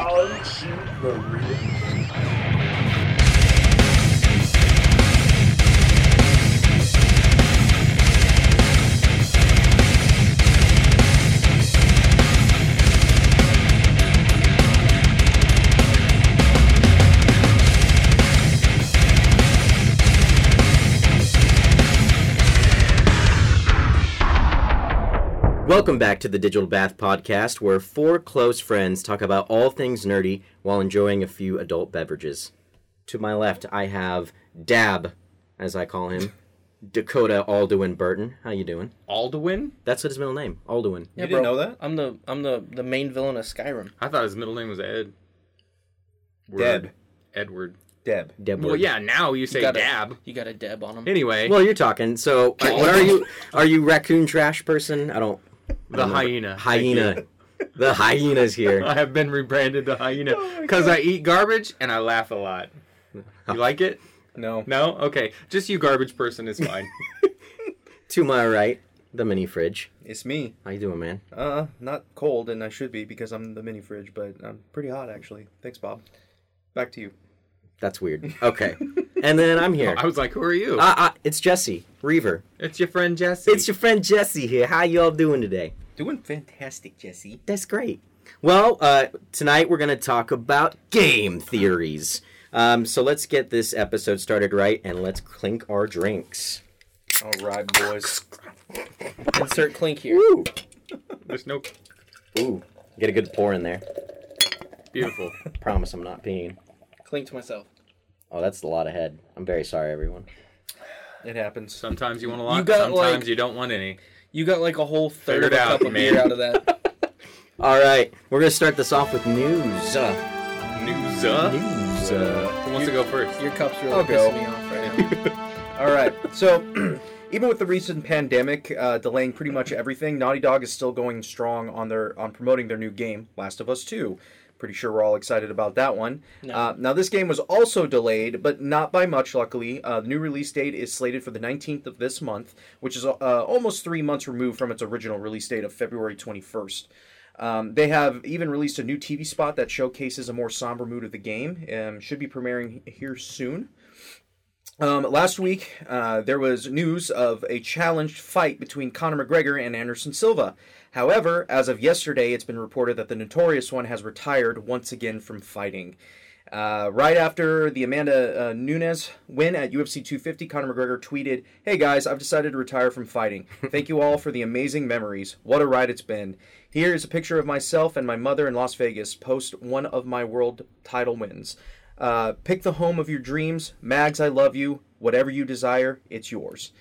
Aren't you Maria? Welcome back to the Digital Bath Podcast, where four close friends talk about all things nerdy while enjoying a few adult beverages. To my left, I have Dab, as I call him, Dakota Alduin Burton. How you doing? Alduin? That's what his middle name, Alduin. Yeah, You Yeah, didn't know that? I'm the I'm the the main villain of Skyrim. I thought his middle name was Ed. Word. Deb. Edward. Deb. Deb. Well, yeah, now you say got a- Dab. You got a deb on him. Anyway, Well, you're talking. So, what are you? Are you raccoon trash person? I don't. The hyena. Hyena. The hyena's here. I have been rebranded the hyena Oh because I eat garbage and I laugh a lot. You like it? No. No? Okay. Just you garbage person is fine. To my right, the mini fridge. It's me. How you doing, man? Uh, uh, not cold, and I should be because I'm the mini fridge, but I'm pretty hot actually. Thanks, Bob. Back to you. That's weird. Okay. and then I'm here. I was like, who are you? Uh, uh, it's Jesse Reaver. it's your friend Jesse. It's your friend Jesse here. How y'all doing today? Doing fantastic, Jesse. That's great. Well, uh, tonight we're going to talk about game theories. Um, so let's get this episode started right and let's clink our drinks. All right, boys. Insert clink here. Woo! There's no Ooh, get a good pour in there. beautiful. Promise I'm not peeing. Clink to myself. Oh, that's a lot of head. I'm very sorry, everyone. It happens. Sometimes you want a lot. You got, sometimes like- you don't want any. You got like a whole third Figure of it a out, cup of man. beer out of that. All right, we're going to start this off with news. Uh, News. Uh, news. Uh, who wants to go first? Your cup's really I'll pissing me off right now. All right. So, even with the recent pandemic uh, delaying pretty much everything, Naughty Dog is still going strong on their on promoting their new game, Last of Us Two. Pretty sure we're all excited about that one. No. Uh, now, this game was also delayed, but not by much, luckily. Uh, the new release date is slated for the 19th of this month, which is uh, almost three months removed from its original release date of February 21st. Um, they have even released a new TV spot that showcases a more somber mood of the game. Um, should be premiering here soon. Um, last week, uh, there was news of a challenged fight between Conor McGregor and Anderson Silva. However, as of yesterday, it's been reported that the notorious one has retired once again from fighting. Uh, right after the Amanda uh, Nunes win at UFC 250, Conor McGregor tweeted, Hey guys, I've decided to retire from fighting. Thank you all for the amazing memories. What a ride it's been. Here is a picture of myself and my mother in Las Vegas post one of my world title wins. Uh, pick the home of your dreams. Mags, I love you. Whatever you desire, it's yours.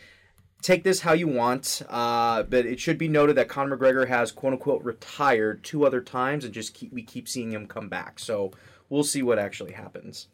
Take this how you want, uh, but it should be noted that Conor McGregor has quote unquote retired two other times, and just keep we keep seeing him come back. So we'll see what actually happens.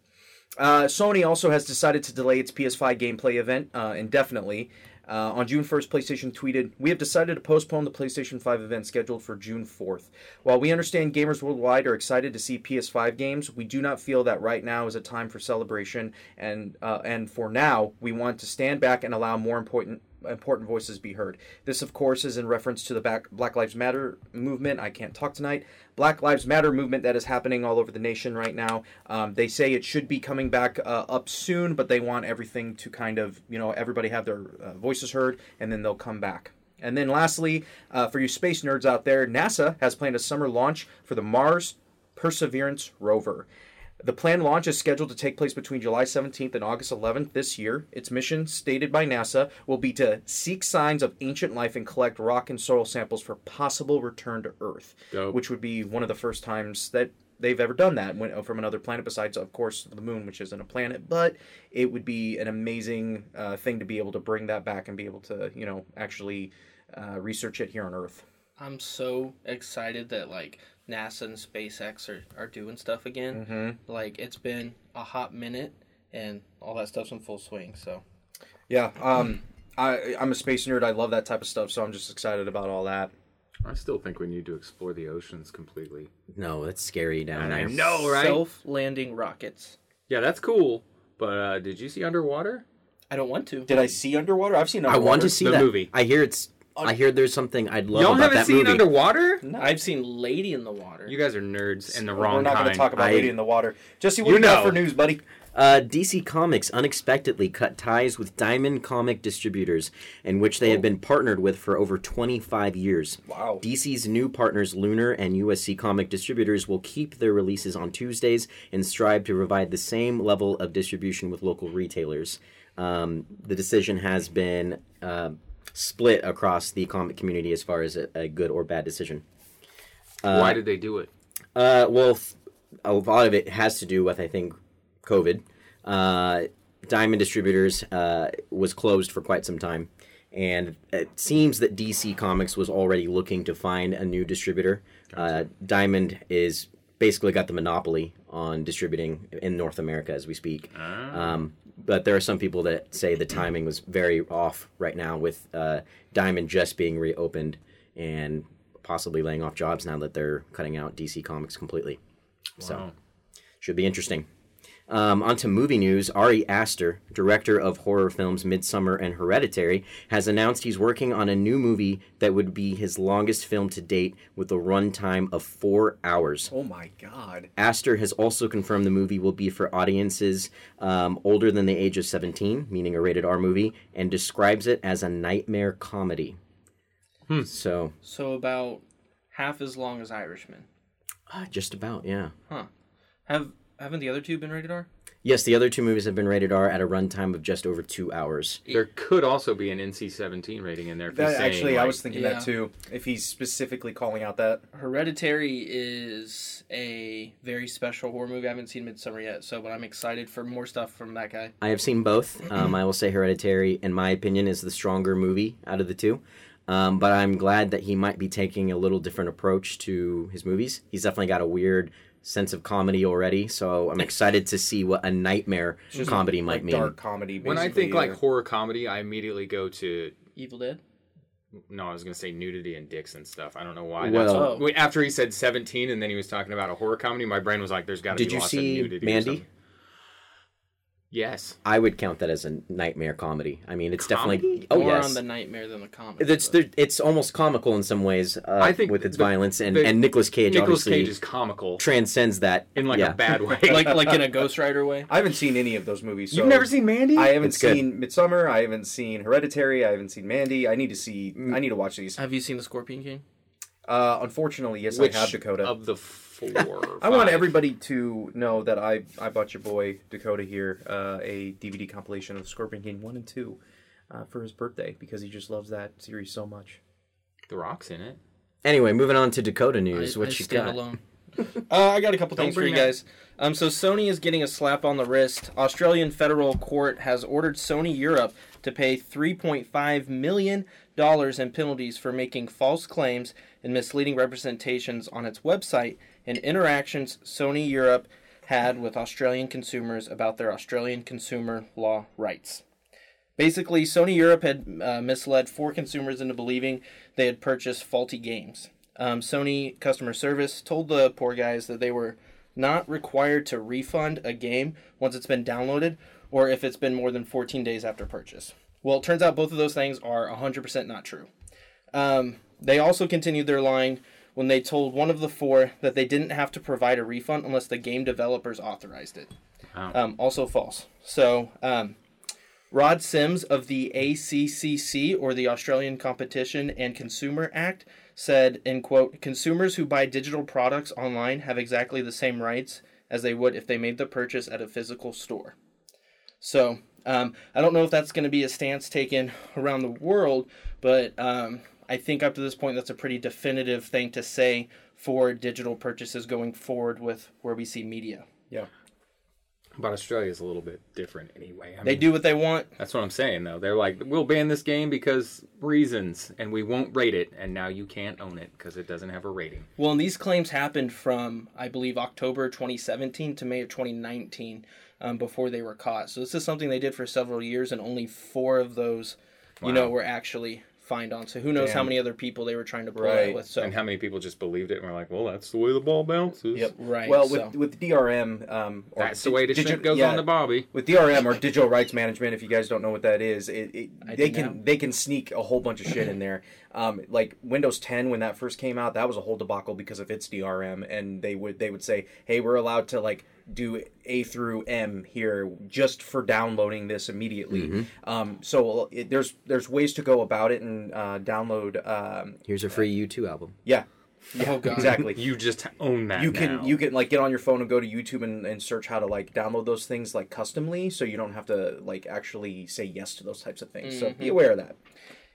Uh, Sony also has decided to delay its PS5 gameplay event uh, indefinitely. Uh, on June 1st, PlayStation tweeted, We have decided to postpone the PlayStation 5 event scheduled for June 4th. While we understand gamers worldwide are excited to see PS5 games, we do not feel that right now is a time for celebration, and, uh, and for now, we want to stand back and allow more important important voices be heard. This, of course, is in reference to the Black Lives Matter movement. I can't talk tonight. Black Lives Matter movement that is happening all over the nation right now. Um, they say it should be coming back uh, up soon, but they want everything to kind of, you know, everybody have their uh, voices heard, and then they'll come back. And then lastly, uh, for you space nerds out there, NASA has planned a summer launch for the Mars Perseverance rover. The planned launch is scheduled to take place between July 17th and August 11th this year. Its mission, stated by NASA, will be to seek signs of ancient life and collect rock and soil samples for possible return to Earth, Dope. which would be one of the first times that they've ever done that when, from another planet, besides, of course, the moon, which isn't a planet. But it would be an amazing uh, thing to be able to bring that back and be able to, you know, actually uh, research it here on Earth. I'm so excited that like NASA and SpaceX are, are doing stuff again. Mm-hmm. Like it's been a hot minute and all that stuff's in full swing. So Yeah, um, I, I'm a space nerd. I love that type of stuff, so I'm just excited about all that. I still think we need to explore the oceans completely. no, it's scary down And there. I know, right? self-landing rockets. Yeah, that's cool. But uh, did you see underwater? I don't want to. Did I see underwater? I've seen Underwater. I want to see The that movie. I hear it's I hear there's something I'd love to do. Y'all about haven't that seen movie. Underwater? I've seen Lady in the Water. You guys are nerds and the wrong We're not going kind. to talk about I- Lady in the Water. Jesse, what You you got know. for news, buddy? Uh, DC Comics unexpectedly cut ties with Diamond Comic Distributors, in which they have been partnered with for over 25 years. Wow. DC's new partners, Lunar and UCS Comic Distributors, will keep their releases on Tuesdays and strive to provide the same level of distribution with local retailers. Um, the decision has been uh, split across the comic community as far as a, a good or bad decision. Why did they do it? Uh, well, a lot of it has to do with I think COVID. Uh, Diamond Distributors uh, was closed for quite some time, and it seems that DC Comics was already looking to find a new distributor. Uh, Diamond is basically got the monopoly on distributing in North America as we speak. Um, but there are some people that say the timing was very off right now with uh, Diamond just being reopened and possibly laying off jobs now that they're cutting out DC Comics completely. So should be interesting. Um, on to movie news. Ari Aster, director of horror films Midsommar and Hereditary, has announced he's working on a new movie that would be his longest film to date with a runtime of four hours. Oh my God. Aster has also confirmed the movie will be for audiences um, older than the age of 17, meaning a rated R movie, and describes it as a nightmare comedy. So, So about half as long as Irishman. uh, just about, yeah. Huh. Have haven't the other two been rated R? Yes, the other two movies have been rated R at a runtime of just over two hours. There could also be an NC-17 rating in there. If he's That, saying, actually, I was thinking Yeah. that too. If he's specifically calling out that. Hereditary is a very special horror movie. I haven't seen Midsommar yet, so but I'm excited for more stuff from that guy. I have seen both. Um, I will say Hereditary, in my opinion, is the stronger movie out of the two. Um, but I'm glad that he might be taking a little different approach to his movies. He's definitely got a weird sense of comedy already, so I'm excited to see what a nightmare comedy might like mean. dark comedy. when I basically, think like horror comedy, I immediately go to Evil Dead. no, I was gonna say nudity and dicks and stuff. I don't know why. Well- That's Oh. wait, after he said 17 and then he was talking about a horror comedy, my brain was like, "There's got to be Did you lots see of nudity." or Mandy? Something. Yes. I would count that as a nightmare comedy. I mean, it's definitely oh More yes. on the nightmare than the comedy. it's but- it's almost comical in some ways. Uh, I think with its the- violence and the- and Nicolas Cage Nicolas Cage is comical transcends that in like yeah. a bad way. like like in a Ghost Rider way. I haven't seen any of those movies. So You've never seen Mandy? I haven't It's good. seen Midsommar. I haven't seen Hereditary. I haven't seen Mandy. I need to see. I need to watch these. Have you seen the Scorpion King? Uh, unfortunately, yes, Which I have Dakota. of the four? I want everybody to know that I I bought your boy Dakota here uh, a DVD compilation of Scorpion King one and two uh, for his birthday because he just loves that series so much. The Rock's in it. Anyway, moving on to Dakota news. I, what I you got? alone. uh, I got a couple Don't things for you that- guys. Um, so Sony is getting a slap on the wrist. Australian federal court has ordered Sony Europe to pay 3.5 million dollars in penalties for making false claims and misleading representations on its website and interactions Sony Europe had with Australian consumers about their Australian consumer law rights. Basically, Sony Europe had uh, misled four consumers into believing they had purchased faulty games. Um, Sony customer service told the poor guys that they were not required to refund a game once it's been downloaded or if it's been more than 14 days after purchase. Well, it turns out both of those things are 100% not true. Um, they also continued their lying when they told one of the four that they didn't have to provide a refund unless the game developers authorized it. Wow. Um, also false. So, um, Rod Sims of the ACCC, or the Australian Competition and Consumer Act, said, in quote, consumers who buy digital products online have exactly the same rights as they would if they made the purchase at a physical store. So, um, I don't know if that's going to be a stance taken around the world, but um, I think up to this point, that's a pretty definitive thing to say for digital purchases going forward with where we see media. Yeah. But Australia is a little bit different anyway. I They mean, do what they want. That's what I'm saying, though. They're like, we'll ban this game because reasons, and we won't rate it, and now you can't own it because it doesn't have a rating. Well, and these claims happened from, I believe, October 2017 to May of 2019 um, before they were caught. So this is something they did for several years, and only four of those, you know, were actually fined on. So who knows how many other people they were trying to pull Right. that with. So And how many people just believed it and were like, well, that's the way the ball bounces. Yep. right. Well, so. with with DRM, um, or That's the way the digi- shit goes yeah, on the Bobby. with DRM or digital rights management. If you guys don't know what that is, it, it they can now. they can sneak a whole bunch of shit in there. Um, like Windows 10 when that first came out, that was a whole debacle because of its DRM, and they would they would say, "Hey, we're allowed to like do A through M here just for downloading this immediately." Um, so it, there's there's ways to go about it and uh, download. Um, Here's a free U2 album. yeah, yeah, Oh, God. exactly. You just own that. you can now. you can like get on your phone and go to YouTube and, and search how to like download those things like customly, so you don't have to like actually say yes to those types of things. So be aware of that.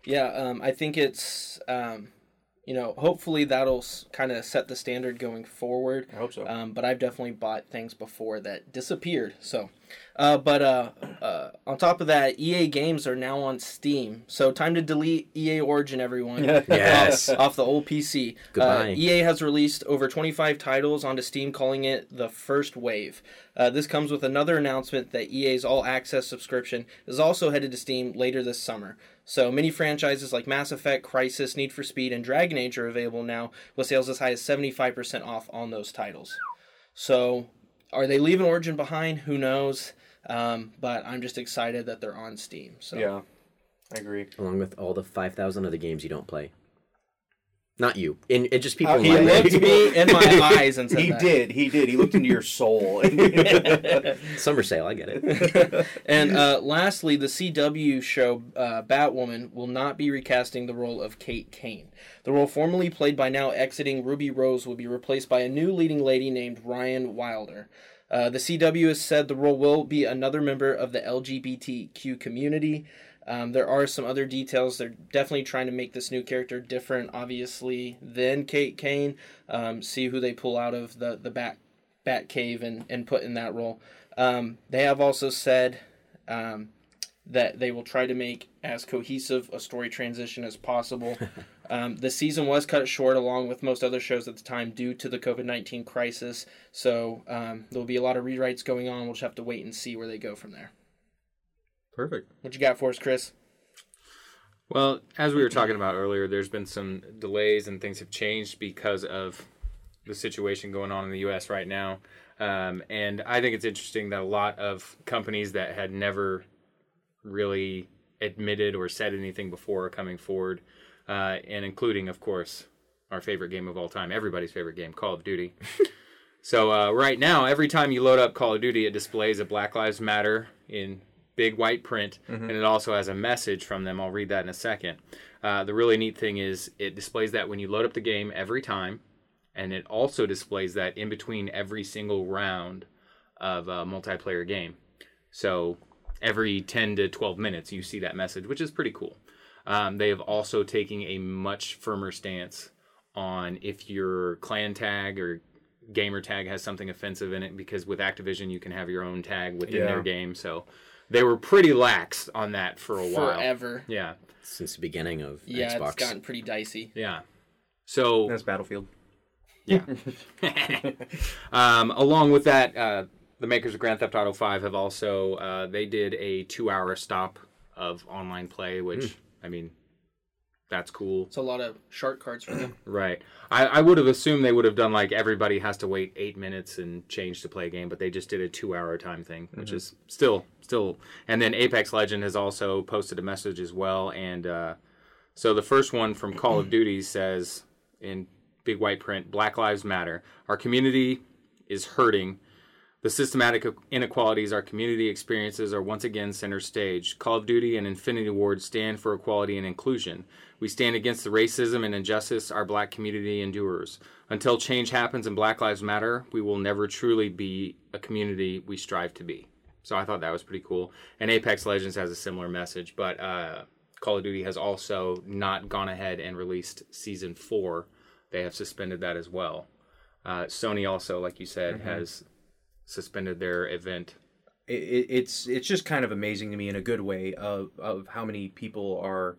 Yeah, um, I think it's, um, you know, hopefully that'll kind of set the standard going forward. I hope so. Um, but I've definitely bought things before that disappeared. So, uh, but uh, uh, on top of that, EA games are now on Steam. So time to delete EA Origin, everyone. Yes. off, off the old PC. Goodbye. Uh, EA has released over 25 titles onto Steam, calling it the first wave. Uh, this comes with another announcement that EA's All Access subscription is also headed to Steam later this summer. So many franchises like Mass Effect, Crysis, Need for Speed, and Dragon Age are available now, with sales as high as 75% off on those titles. So, are they leaving Origin behind? Who knows? Um, but I'm just excited that they're on Steam. So Yeah, I agree. Along with all the 5,000 other games you don't play. Not you. In, it just people Uh, he looked me in my eyes and said He that. did. He did. He looked into your soul. Summer sale, I get it. And uh, lastly, the CW show uh, Batwoman will not be recasting the role of Kate Kane. The role formerly played by now exiting Ruby Rose will be replaced by a new leading lady named Ryan Wilder. Uh, the CW has said the role will be another member of the LGBTQ community. Um, there are some other details. They're definitely trying to make this new character different, obviously, than Kate Kane. Um, see who they pull out of the the Bat Bat Cave and, and put in that role. Um, they have also said um, that they will try to make as cohesive a story transition as possible. um, the season was cut short, along with most other shows at the time, due to the COVID 19 crisis. So um, there will be a lot of rewrites going on. We'll just have to wait and see where they go from there. Perfect. What you got for us, Chris? Well, as we were talking about earlier, there's been some delays and things have changed because of the situation going on in the U.S. right now. Um, and I think it's interesting that a lot of companies that had never really admitted or said anything before are coming forward, uh, and including, of course, our favorite game of all time, everybody's favorite game, Call of Duty. so uh, right now, every time you load up Call of Duty, it displays a Black Lives Matter in big white print, and it also has a message from them. I'll read that in a second. Uh, the really neat thing is it displays that when you load up the game every time, and it also displays that in between every single round of a multiplayer game. So every 10 to 12 minutes, you see that message, which is pretty cool. Um, they have also taken a much firmer stance on if your clan tag or gamer tag has something offensive in it, because with Activision, you can have your own tag within Yeah. their game. So they were pretty lax on that for a while. Forever. Yeah. Since the beginning of Yeah, Xbox. it's gotten pretty dicey. Yeah. So That's Battlefield. Yeah. um, along with that, uh, the makers of Grand Theft Auto 5 have also uh, they did a two-hour stop of online play, which I mean, that's cool, It's a lot of shark cards for them. right? I, I would have assumed they would have done like everybody has to wait eight minutes and change to play a game, but they just did a two-hour time thing, which is still still. And then Apex Legend has also posted a message as well, and uh, so the first one from Call of Duty says in big white print, Black Lives Matter. Our community is hurting. The systematic inequalities our community experiences are once again center stage. Call of Duty and Infinity Ward stand for equality and inclusion. We stand against the racism and injustice our black community endures. Until change happens and Black Lives Matter, we will never truly be a community we strive to be. So I thought that was pretty cool. And Apex Legends has a similar message, but uh, Call of Duty has also not gone ahead and released Season 4. They have suspended that as well. Uh, Sony also, like you said, has suspended their event. It, it, it's it's just kind of amazing to me in a good way of of how many people are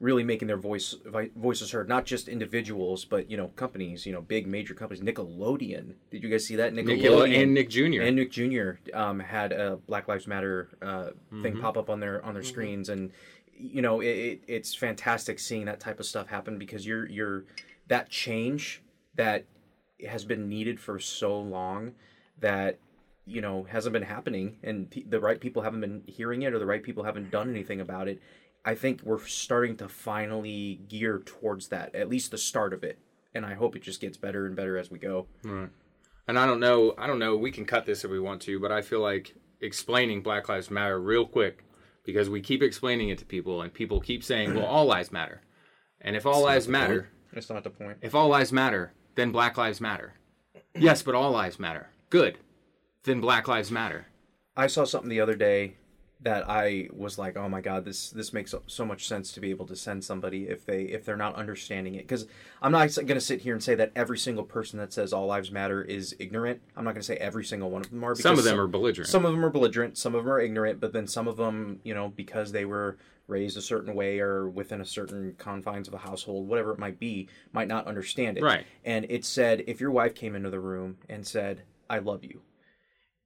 really making their voice voices heard. Not just individuals, but you know companies. You know, big major companies. Nickelodeon. Did you guys see that? Nickelodeon and Nick Jr. and Nick Jr. Um, had a Black Lives Matter uh, thing pop up on their on their screens, and you know it, it, it's fantastic seeing that type of stuff happen because you're you're that change that has been needed for so long that you know hasn't been happening, and pe- the right people haven't been hearing it, or the right people haven't done anything about it. I think we're starting to finally gear towards that, at least the start of it. And I hope it just gets better and better as we go. right And I don't know, I don't know, we can cut this if we want to, but I feel like explaining Black Lives Matter real quick because we keep explaining it to people and people keep saying, well, all lives matter. And if all lives matter, That's not the point. if all lives matter, then Black Lives Matter. Yes, but all lives matter. Good. Then Black Lives Matter. I saw something the other day that I was like, "Oh my god, this this makes so much sense to be able to send somebody if they if they're not understanding it." Because I'm not going to sit here and say that every single person that says all lives matter is ignorant. I'm not going to say every single one of them are. Some of because them are belligerent. Some of them are belligerent. Some of them are ignorant. But then some of them, you know, because they were raised a certain way or within a certain confines of a household, whatever it might be, might not understand it. Right. And it said, if your wife came into the room and said, "I love you,"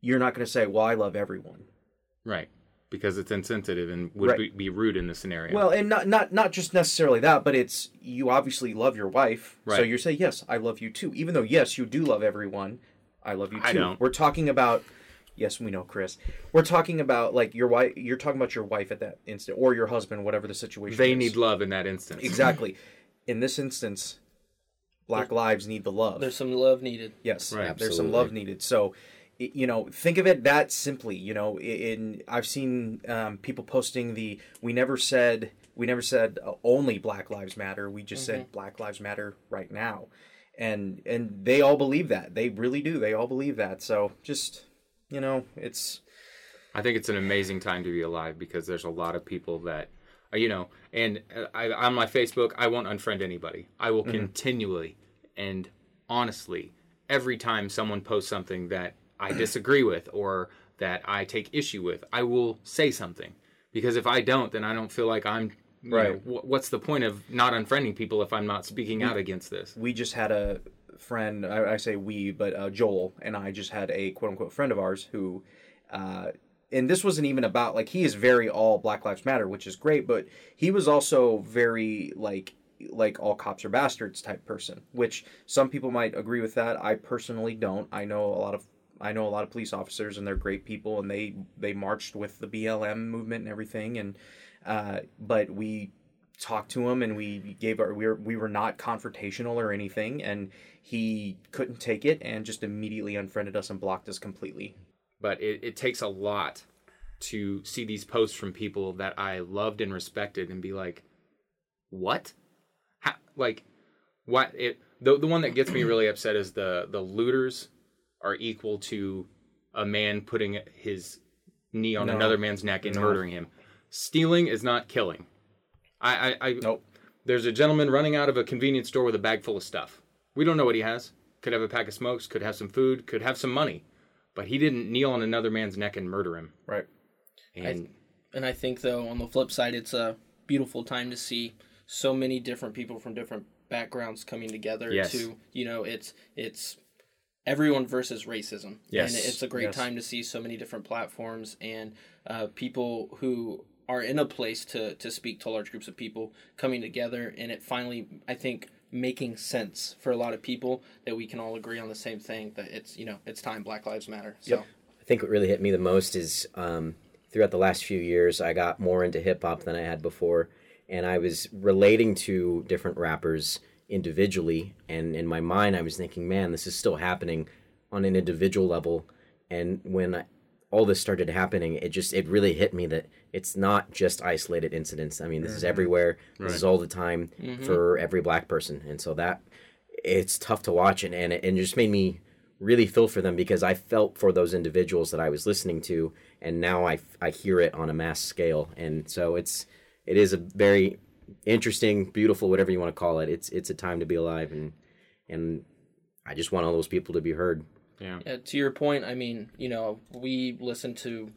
you're not going to say, "Well, I love everyone." right. Because it's insensitive and would Right. be, be rude in this scenario. Well, and not not not just necessarily that, but it's you obviously love your wife, so Right. you say, "Yes, I love you too." Even though yes, you do love everyone, I love you too. I don't. We're talking about Yes, we know, Chris. We're talking about like your wife. You're talking about your wife at that instant, or your husband, whatever the situation. they is. need love in that instance. exactly. In this instance, Black lives need the love. There's some love needed. Yes, Right. there's some love needed. So, you know, think of it that simply. You know, i- in I've seen um, people posting the we never said we never said uh, only Black Lives Matter. We just said Black Lives Matter right now, and and they all believe that. They really do. They all believe that. So just you know, it's I think it's an amazing time to be alive because there's a lot of people that, you know, and uh, I, on my Facebook, I won't unfriend anybody. I will continually and honestly, every time someone posts something that I disagree with or that I take issue with, I will say something. Because if I don't, then I don't feel like I'm. know, Right. wh- what's the point of not unfriending people if I'm not speaking out against this? we just had a friend I, I say we but uh, joel and i just had a quote unquote friend of ours who uh, and this wasn't even about like he is very all black lives matter which is great but he was also very like like all cops are bastards type person which some people might agree with that i personally don't i know a lot of I know a lot of police officers and they're great people and they they marched with the BLM movement and everything and uh, but we talked to him and we gave our we were we were not confrontational or anything and he couldn't take it and just immediately unfriended us and blocked us completely. But it, it takes a lot to see these posts from people that I loved and respected and be like, what? How, like, what? It the the one that gets me really upset is the the looters are equal to a man putting his knee on No. another man's neck and No. murdering him. Stealing is not killing. I I, I Nope. there's a gentleman running out of a convenience store with a bag full of stuff. We don't know what he has. Could have a pack of smokes, could have some food, could have some money. But he didn't kneel on another man's neck and murder him. Right. And And I think though on the flip side, it's a beautiful time to see so many different people from different backgrounds coming together. Yes. To you know, it's it's everyone versus racism. Yes. And it's a great Yes. time to see so many different platforms and uh, people who are in a place to to speak to large groups of people coming together, and it finally, I think. Making sense for a lot of people that we can all agree on the same thing that it's you know it's time Black Lives Matter. So Yep. I think what really hit me the most is um, throughout the last few years, I got more into hip hop than I had before, and I was relating to different rappers individually. And in my mind, I was thinking, man, this is still happening on an individual level. And when I, all this started happening, it just it really hit me that it's not just isolated incidents. I mean, this is mm-hmm. everywhere. This is all the time mm-hmm. for every black person, and so that it's tough to watch, and and it, and it just made me really feel for them because I felt for those individuals that I was listening to, and now I, I hear it on a mass scale, and so it's it is a very interesting, beautiful, whatever you want to call it. It's it's a time to be alive, and and I just want all those people to be heard. yeah. Yeah, to your point, I mean, you know, we listen to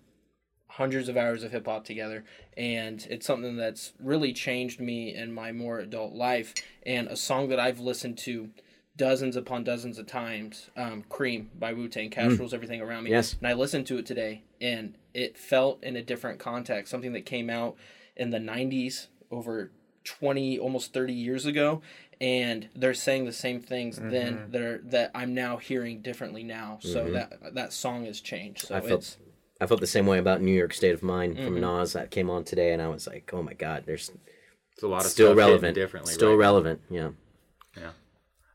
hundreds of hours of hip hop together, and it's something that's really changed me in my more adult life. And a song that I've listened to dozens upon dozens of times, um, "Cream" by Wu Tang, mm. Cash Rules Everything Around Me. Yes. And I listened to it today, and it felt in a different context, something that came out in the '90s over 20 almost 30 years ago and they're saying the same things then mm-hmm. that are that I'm now hearing differently now so mm-hmm. that that song has changed so I felt it's I felt the same way about New York State of Mind Mm-hmm. from Nas that came on today, and I was like, oh my god, there's It's a lot of still stuff relevant, differently. still right? relevant. Yeah. yeah.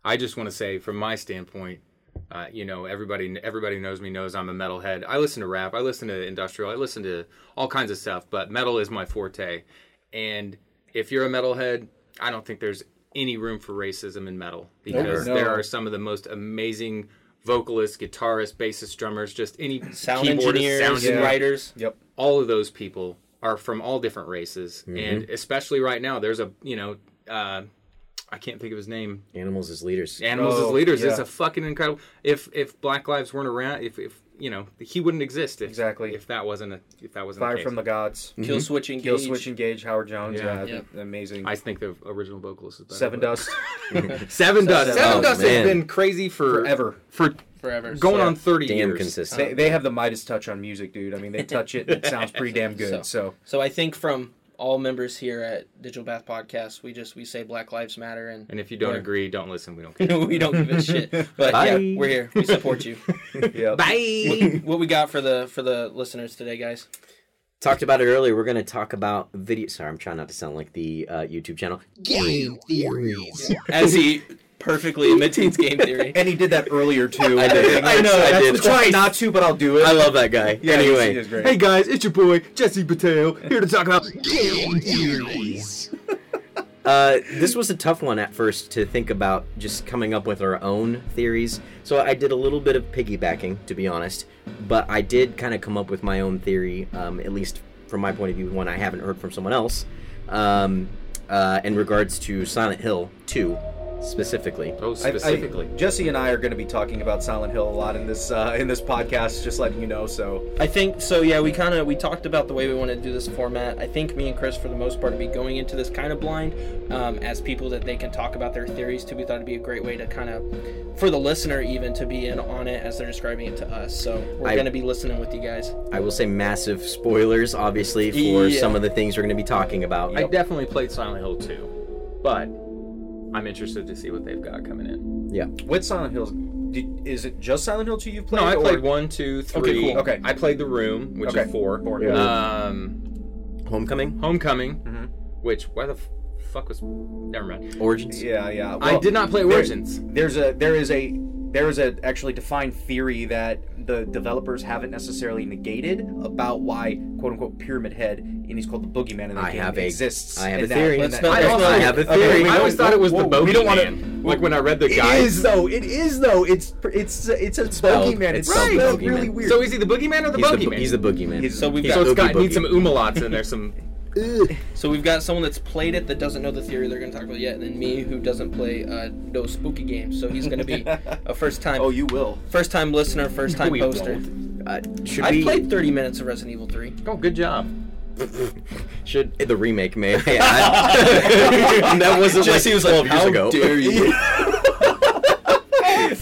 I just want to say, from my standpoint, uh, you know, everybody everybody knows me knows I'm a metalhead. I listen to rap, I listen to industrial, I listen to all kinds of stuff, but metal is my forte. And if you're a metalhead, I don't think there's any room for racism in metal because No. there are some of the most amazing vocalists, guitarists, bassists, drummers, just any Sound engineers, sound Yeah. writers. Yep. all of those people are from all different races, Mm-hmm. and especially right now, there's a you know. Uh, I can't think of his name. Animals as leaders. Animals Oh, as leaders. It's yeah. a fucking incredible. If if Black Lives weren't around, if if you know, he wouldn't exist. If, Exactly. If that wasn't a if that wasn't Fire the case. from the Gods. Kill mm-hmm. switch engage. Killswitch Engage, Howard Jones. Yeah. Yeah, Yep. amazing. I think the original vocalist is better. Seven but- Dust. Sevendust. Seven Seven Dust. Dust Man. has been crazy for Forever. for forever. going So- on thirty Damn years. consistent. They, they have the Midas touch on music, dude. I mean, they touch it. It sounds pretty damn good. So- So, So I think from all members here at Digital Bath Podcast, we just we say Black Lives Matter, and And if you don't agree, don't listen. We don't care. we don't give a shit. But Bye. yeah, we're here. We support you. yeah. Bye. what we got for the for the listeners today, guys? Talked about it earlier. We're going to talk about video. Sorry, I'm trying not to sound like the uh, YouTube channel. Game theories. As he perfectly imitates game theory. And he did that earlier too. I did. I know. I That's did. the try not to, but I'll do it. I love that guy. Yeah, anyway, he's, he's great. Hey guys, it's your boy Jesse Pateo here to talk about game theories. Uh, this was a tough one at first to think about just coming up with our own theories. So I did a little bit of piggybacking, to be honest. But I did kind of come up with my own theory, um, at least from my point of view, one I haven't heard from someone else, um, uh, in regards to Silent Hill 2 specifically. Oh, I- I- specifically. Jesse and I are going to be talking about Silent Hill a lot in this uh, in this podcast. Just letting you know. So I think so. Yeah, we kind of we talked about the way we want to do this format. I think me and Chris, for the most part, be going into this kind of blind, um, as people that they can talk about their theories to. We thought it'd be a great way to kind of, for the listener even to be in on it as they're describing it to us. So we're gonna be listening with you guys. I will say massive spoilers, obviously, for Yeah. some of the things we're going to be talking about. I definitely played Silent Hill 2, but I'm interested to see what they've got coming in. Yeah. With Silent Hills, did, is it just Silent Hill two you've played? No, I or- played one, two, three. Okay, cool. Okay. I played The Room, which Okay, is four. four, yeah. Um, Homecoming? Homecoming, Mhm. which why the f- fuck was? Never mind. Origins? Yeah, yeah. I did not play there- Origins. There's a there is a there is a actually defined theory that the developers haven't necessarily negated about why quote unquote Pyramid Head and he's called the Boogeyman in the I game have a- exists. I have and a that- theory. and Let's that- I also not- have a theory. we I always thought it was the whoa, we don't wanna- Like when I read the It guide. is though. It is though. It's it's it's a spelled- Boogeyman. it's It's spelled spelled Boogeyman. really weird. So is he the boogeyman or the He's the, he's the boogeyman. He's- So we've got so got it's got Oogie need some Boogie. umlauts in there. Some so we've got someone that's played it that doesn't know the theory they're gonna talk about yet, and then me who doesn't play uh, those spooky games. So he's gonna be a first time oh, you will. first time listener, first time poster. won't. Uh, should I've we? played 30 minutes of Resident Evil 3. oh, good job. Should the remake may I add? that wasn't Jesse like was like, 12 years "How ago. dare you?"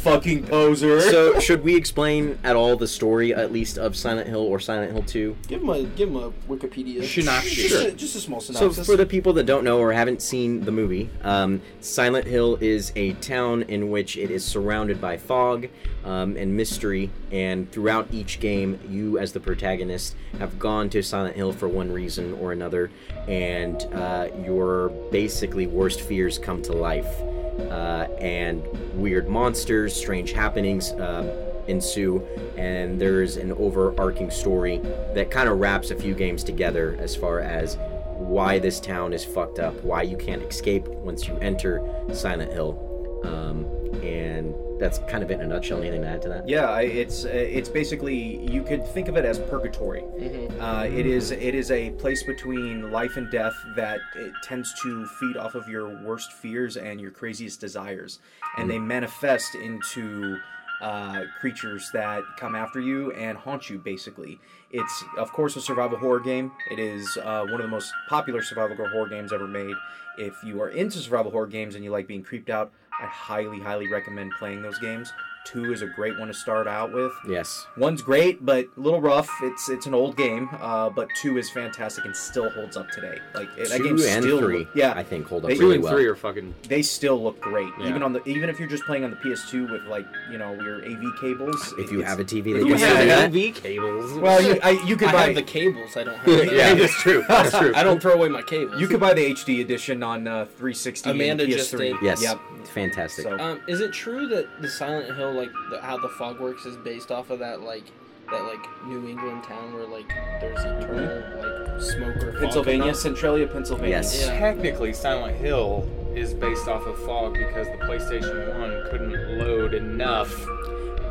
Fucking poser. so should we explain at all the story, at least of Silent Hill or Silent Hill 2? Give him a give him a Wikipedia. Synopsis. just, a, just a small synopsis. So for the people that don't know or haven't seen the movie, um, Silent Hill is a town in which it is surrounded by fog um, and mystery, and throughout each game, you as the protagonist have gone to Silent Hill for one reason or another, and uh, your basically worst fears come to life, uh, and weird monsters, strange happenings. um ensue and there's an overarching story that kind of wraps a few games together as far as why this town is fucked up, why you can't escape once you enter Silent Hill, um, and that's kind of it in a nutshell. Anything to add to that? Yeah, it's uh, it's basically you could think of it as purgatory. Uh, it is it is a place between life and death that it tends to feed off of your worst fears and your craziest desires, and they manifest into uh, creatures that come after you and haunt you. Basically, it's of course a survival horror game. It is uh, one of the most popular survival horror games ever made. If you are into survival horror games and you like being creeped out, I highly, highly recommend playing those games. Two is a great one to start out with. Yes. One's great, but a little rough. It's it's an old game, uh, but two is fantastic and still holds up today. Like that Two game and still, three, yeah, I think hold up They- Two and well. three are fucking. they still look great. Yeah. Even on the even if you're just playing on the PS2 with like you know your AV cables. if you have a TV If that you can have that. AV cables. well, you, I, you could I buy have the cables. I don't have. yeah, that's true. That's true. I don't throw away my cables. you could buy the HD edition on uh, 360 Amanda and PS3. just did. Yes. Yep. Fantastic. So- Um, is it true that the Silent Hill, like the, how the fog works, is based off of that like that like New England town where like there's mhm. eternal like smoke or Pennsylvania, coming Centralia, Pennsylvania. Yes. Yeah. Technically, Silent Hill is based off of fog because the PlayStation One couldn't load enough.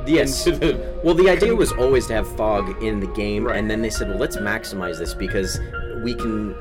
Yes. the- Well, the idea was always to have fog in the game, Right. and then they said, well, let's maximize this because we can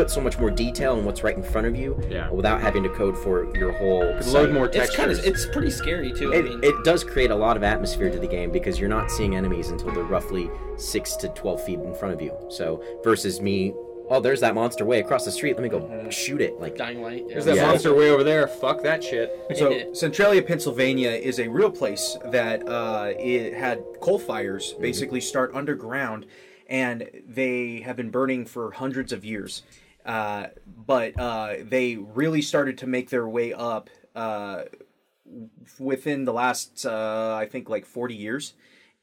put so much more detail in what's right in front of you Yeah. without having to code for your whole site. load more It's kind textures. of it's pretty scary too. I It, mean, it does create a lot of atmosphere to the game because you're not seeing enemies until they're roughly six to twelve feet in front of you. So versus me, oh, there's that monster way across the street. Let me go shoot it. Like Dying Light. There's that Yeah. monster way over there. Fuck that shit. So Centralia, Pennsylvania is a real place that uh, it had coal fires basically start underground, and they have been burning for hundreds of years. Uh, but uh, they really started to make their way up uh, within the last, uh, I think, like forty years,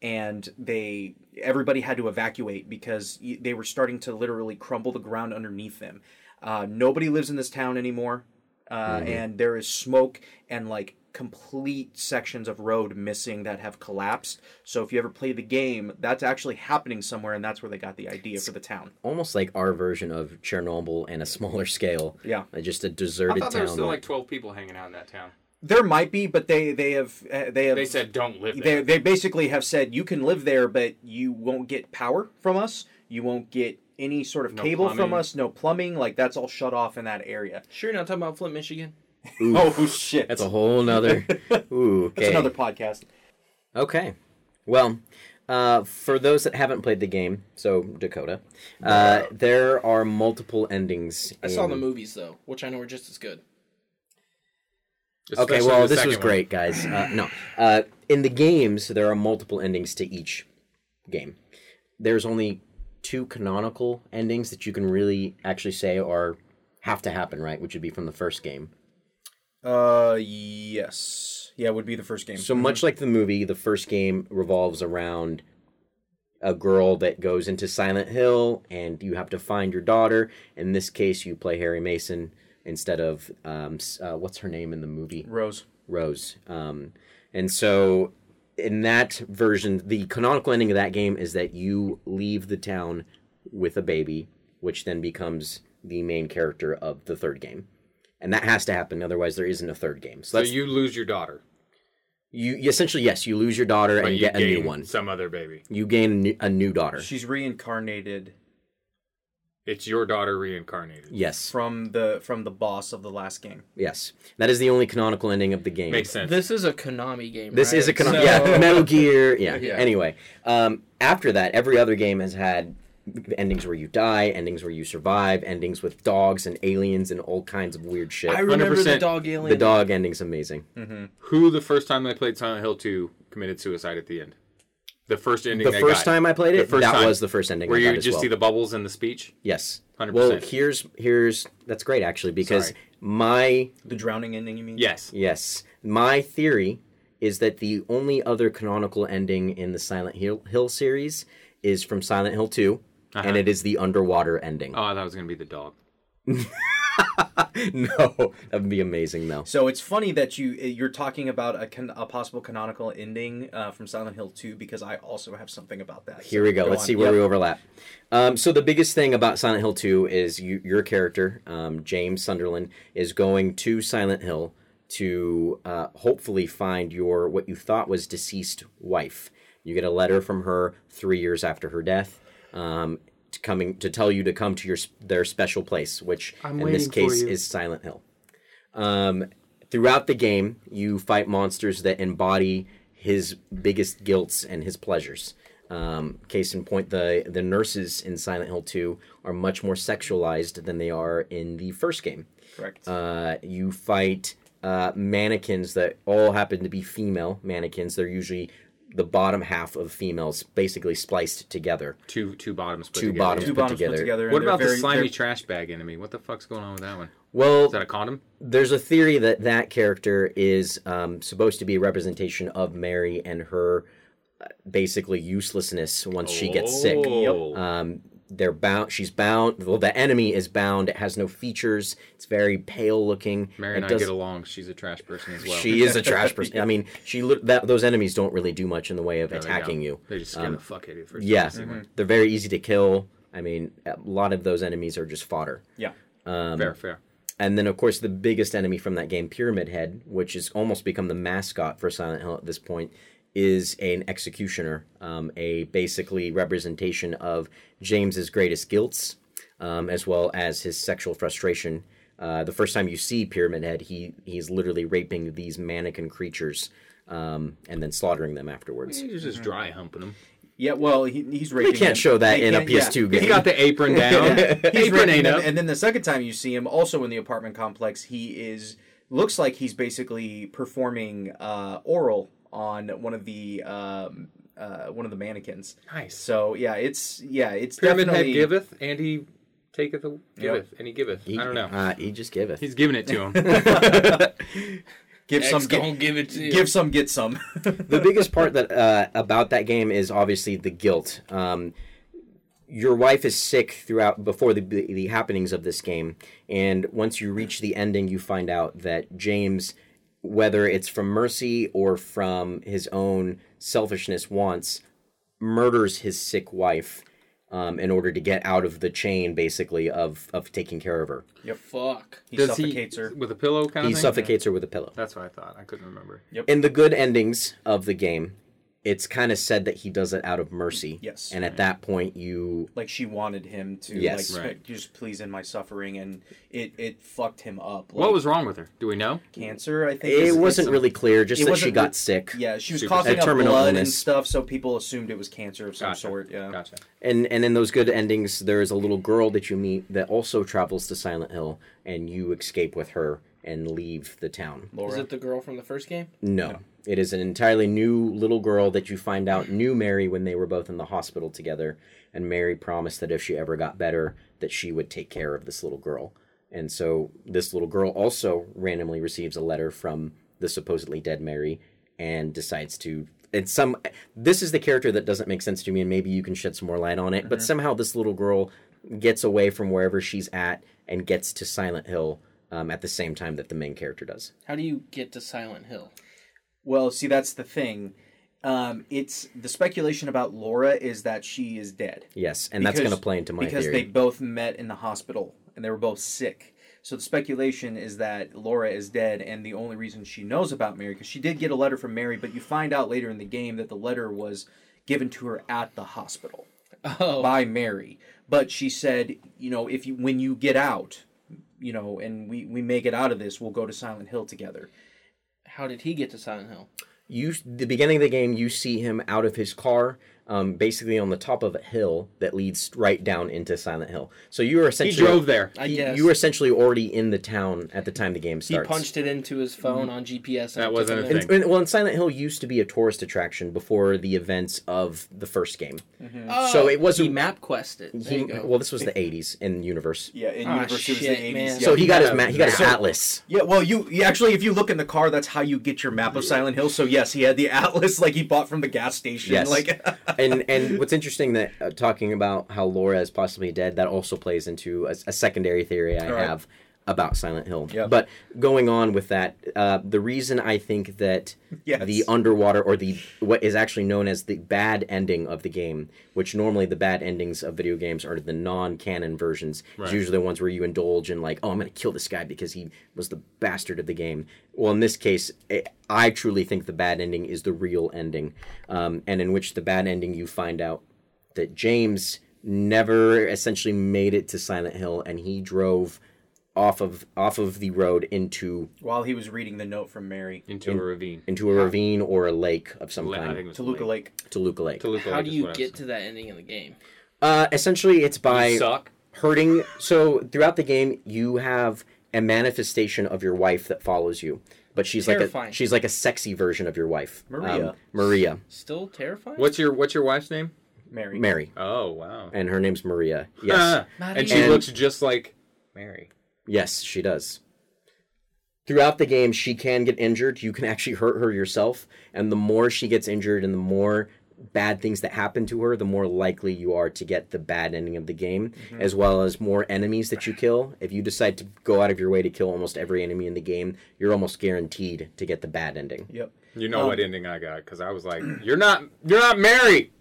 and they everybody had to evacuate because they were starting to literally crumble the ground underneath them. Uh, nobody lives in this town anymore. Uh, and there is smoke and like complete sections of road missing that have collapsed. So if you ever play the game, that's actually happening somewhere, and that's where they got the idea for the town. almost like our version of Chernobyl and a smaller scale. Yeah. Just a deserted thought there town. were still like 12 people hanging out in that town. There might be, but they they have uh, they have They said don't live they there. they basically have said you can live there, but you won't get power from us. You won't get any sort of No cable from us. No plumbing. Like that's all shut off in that area. sure you're not talking about Flint, Michigan. Oh shit! That's a whole nother. Ooh, okay. That's another podcast. Okay. Well, uh, for those that haven't played the game, so Dakota, uh, there are multiple endings. I saw in- the movies though, which I know are just as good. Okay, Especially well, the this second was one. great, guys. Uh, no, uh, in the games there are multiple endings to each game. There's only two canonical endings that you can really actually say are have to happen, right? Which would be from the first game. Uh, yes, yeah, would be the first game. So much like the movie, the first game revolves around a girl that goes into Silent Hill, and you have to find your daughter. In this case, you play Harry Mason instead of um, uh, what's her name in the movie? Rose. Rose. Um, and so, in that version, the canonical ending of that game is that you leave the town with a baby, which then becomes the main character of the third game. And that has to happen, otherwise there isn't a third game. So So you lose your daughter, you essentially yes, you lose your daughter but and you get a new one. Some other baby. You gain a new, a new daughter. She's reincarnated It's your daughter reincarnated. Yes, from the from the boss of the last game. yes, that is the only canonical ending of the game. Makes sense. This is a Konami game. This right? is a Konami. So- Yeah, Metal Gear. Yeah. Yeah. Anyway, um, after that, every other game has had endings where you die, endings where you survive, endings with dogs and aliens and all kinds of weird shit. I remember the 100%. dog alien. the dog ending's amazing. Mm-hmm. Who the first time they played Silent Hill 2 committed suicide at the end? The first ending The they first got. time I played The it, first that time. was the first ending. Where I you got as just well. see the bubbles in the speech? yes. 100%. Well, here's here's that's great actually because Sorry. my The drowning ending, you mean? Yes. Yes. My theory is that the only other canonical ending in the Silent Hill, Hill series is from Silent Hill 2, Uh-huh. and it is the underwater ending. Oh, that was going to be the dog. no, that would be amazing though. So it's funny that you you're talking about a, can, a possible canonical ending uh, from Silent Hill 2 because I also have something about that. Here we go. Let's see where Yep. we overlap. Um, so the biggest thing about Silent Hill 2 is you, your character, um, James Sunderland, is going to Silent Hill to uh, hopefully find your what you thought was deceased wife. You get a letter from her three years after her death, um, to coming to tell you to come to your their special place, which I'm in this case is Silent Hill. Um, throughout the game, you fight monsters that embody his biggest guilts and his pleasures. Um, case in point, the the nurses in Silent Hill 2 are much more sexualized than they are in the first game. Correct. Uh, you fight uh, mannequins that all happen to be female mannequins. They're usually the bottom half of females, basically spliced together. Two two bottoms put Two together. bottoms Two put bottoms together. put together. What they're about the slimy they're- trash bag enemy? What the fuck's going on with that one? Well, Is that a condom? there's a theory that that character is um, supposed to be a representation of Mary and her uh, basically uselessness once she gets sick. Oh. Um, they're bound. She's bound. Well, the enemy is bound. It has no features. It's very pale looking. Mary and I does- get along. She's a trash person as well. She is a trash person. I mean, she that those enemies don't really do much in the way of No, attacking don't. you. They just scare Um, the fuck out of you first. Yeah, time you see one. they're very easy to kill. I mean, a lot of those enemies are just fodder. Yeah. Um, fair, fair. And then, of course, the biggest enemy from that game, Pyramid Head, which has almost become the mascot for Silent Hill at this point, is an executioner, um, a basically representation of James's greatest guilts, um, as well as his sexual frustration. Uh, the first time you see Pyramid Head, he he's literally raping these mannequin creatures um, and then slaughtering them afterwards. He's just dry humping them. Yeah, well, he, he's We raping. can't him. show that They in a can't- yeah. PS2 game. He got the apron down. He's apron raping ain't him, up. and then the second time you see him, also in the apartment complex, he is looks like he's basically performing uh, oral on one of the um, uh, one of the mannequins. Nice. So yeah, it's yeah, it's Pyramid definitely head giveth, and he taketh, a, giveth, and he giveth. He- I don't know. Uh, he just giveth. He's giving it to him. give some, X get, give it to you. give some, get some. the biggest part that uh, about that game is obviously the guilt. Um, your wife is sick throughout before the the happenings of this game, and once you reach the ending, you find out that James, whether it's from mercy or from his own selfishness, wants murders his sick wife um, in order to get out of the chain, basically of of taking care of her. Yeah fuck. he Does suffocates he her. with a pillow kind He of thing? suffocates her with a pillow. That's what I thought. I couldn't remember. Yep. in the good endings of the game, it's kind of said that he does it out of mercy. Yes. And at that point, you Like she wanted him to Yes. like Right. just please in my suffering, and it it fucked him up. Like, What was wrong with her? Do we know? cancer? I think it is- is wasn't really clear, just it that she got re- sick. Yeah, she was Super- coughing A up terminal blood and stuff, so people assumed it was cancer of some Gotcha. sort. Yeah. Gotcha. And and in those good endings, there is a little girl that you meet that also travels to Silent Hill, and you escape with her and leave the town. Laura. Is it the girl from the first game? No. It is an entirely new little girl that you find out knew Mary when they were both in the hospital together. And Mary promised that if she ever got better, that she would take care of this little girl. And so this little girl also randomly receives a letter from the supposedly dead Mary and decides to and some this is the character that doesn't make sense to me and maybe you can shed some more light on it but somehow this little girl gets away from wherever she's at and gets to silent hill um, at the same time that the main character does How do you get to Silent Hill? Well, see, that's the thing. Um, it's the speculation about Laura is that she is dead. yes and that's going to play into my because theory they both met in the hospital and they were both sick. So the speculation is that Laura is dead, and the only reason she knows about Mary because she did get a letter from Mary, but you find out later in the game that the letter was given to her at the hospital Oh, by Mary. But she said, you know, if you when you get out, you know, and we we make it out of this, we'll go to Silent Hill together. How did he get to Silent Hill? you the beginning of the game you see him out of his car um, basically on the top of a hill that leads right down into silent hill so you were essentially He essentially drove there. I you- guess you were essentially already in the town at the time the game starts. he punched it into his phone on GPS. And That wasn't a thing. there. And- well, and Silent Hill used to be a tourist attraction before the events of the first game. Oh, So it wasn't- He map quested. He, well, this was the '80s in universe. Yeah, in Ah, universe it was the 80s. man. Yeah. So he, he got got his map. he got his map. atlas. Yeah, well, you, you actually, if you look in the car, that's how you get your map of Silent Hill. So yes, he had the atlas like he bought from the gas station. Yes. Like, and and what's interesting that uh, talking about how Laura is possibly dead, that also plays into a, a secondary theory I Alright. have about Silent Hill. Yep. But going on with that, uh, the reason I think that Yes. the underwater or the what is actually known as the bad ending of the game, which normally the bad endings of video games are the non-canon versions. It's Right. usually the ones where you indulge in like, oh, I'm going to kill this guy because he was the bastard of the game. Well, in this case, eh, I truly think the bad ending is the real ending, um, and in which the bad ending you find out that James never essentially made it to Silent Hill, and he drove off of off of the road into while he was reading the note from Mary, into a ravine. into a ravine or a lake of some I think kind, it was Toluca Lake. Toluca Lake. Toluca How Lake do you get to that ending of the game? Uh, essentially, it's by suck. hurting. So throughout the game, you have a manifestation of your wife that follows you. But she's like a she's like a sexy version of your wife, Maria. Um, Maria, Still terrifying. What's your What's your wife's name? Mary. Mary, Oh wow. and her name's Maria. Yes, and she And- looks just like Mary. Yes, she does. Throughout the game, she can get injured. You can actually hurt her yourself, and the more she gets injured, and the more bad things that happen to her, the more likely you are to get the bad ending of the game, as well as more enemies that you kill. If you decide to go out of your way to kill almost every enemy in the game, you're almost guaranteed to get the bad ending. Yep. You know Um, what ending I got because I was like, "You're not, you're not married.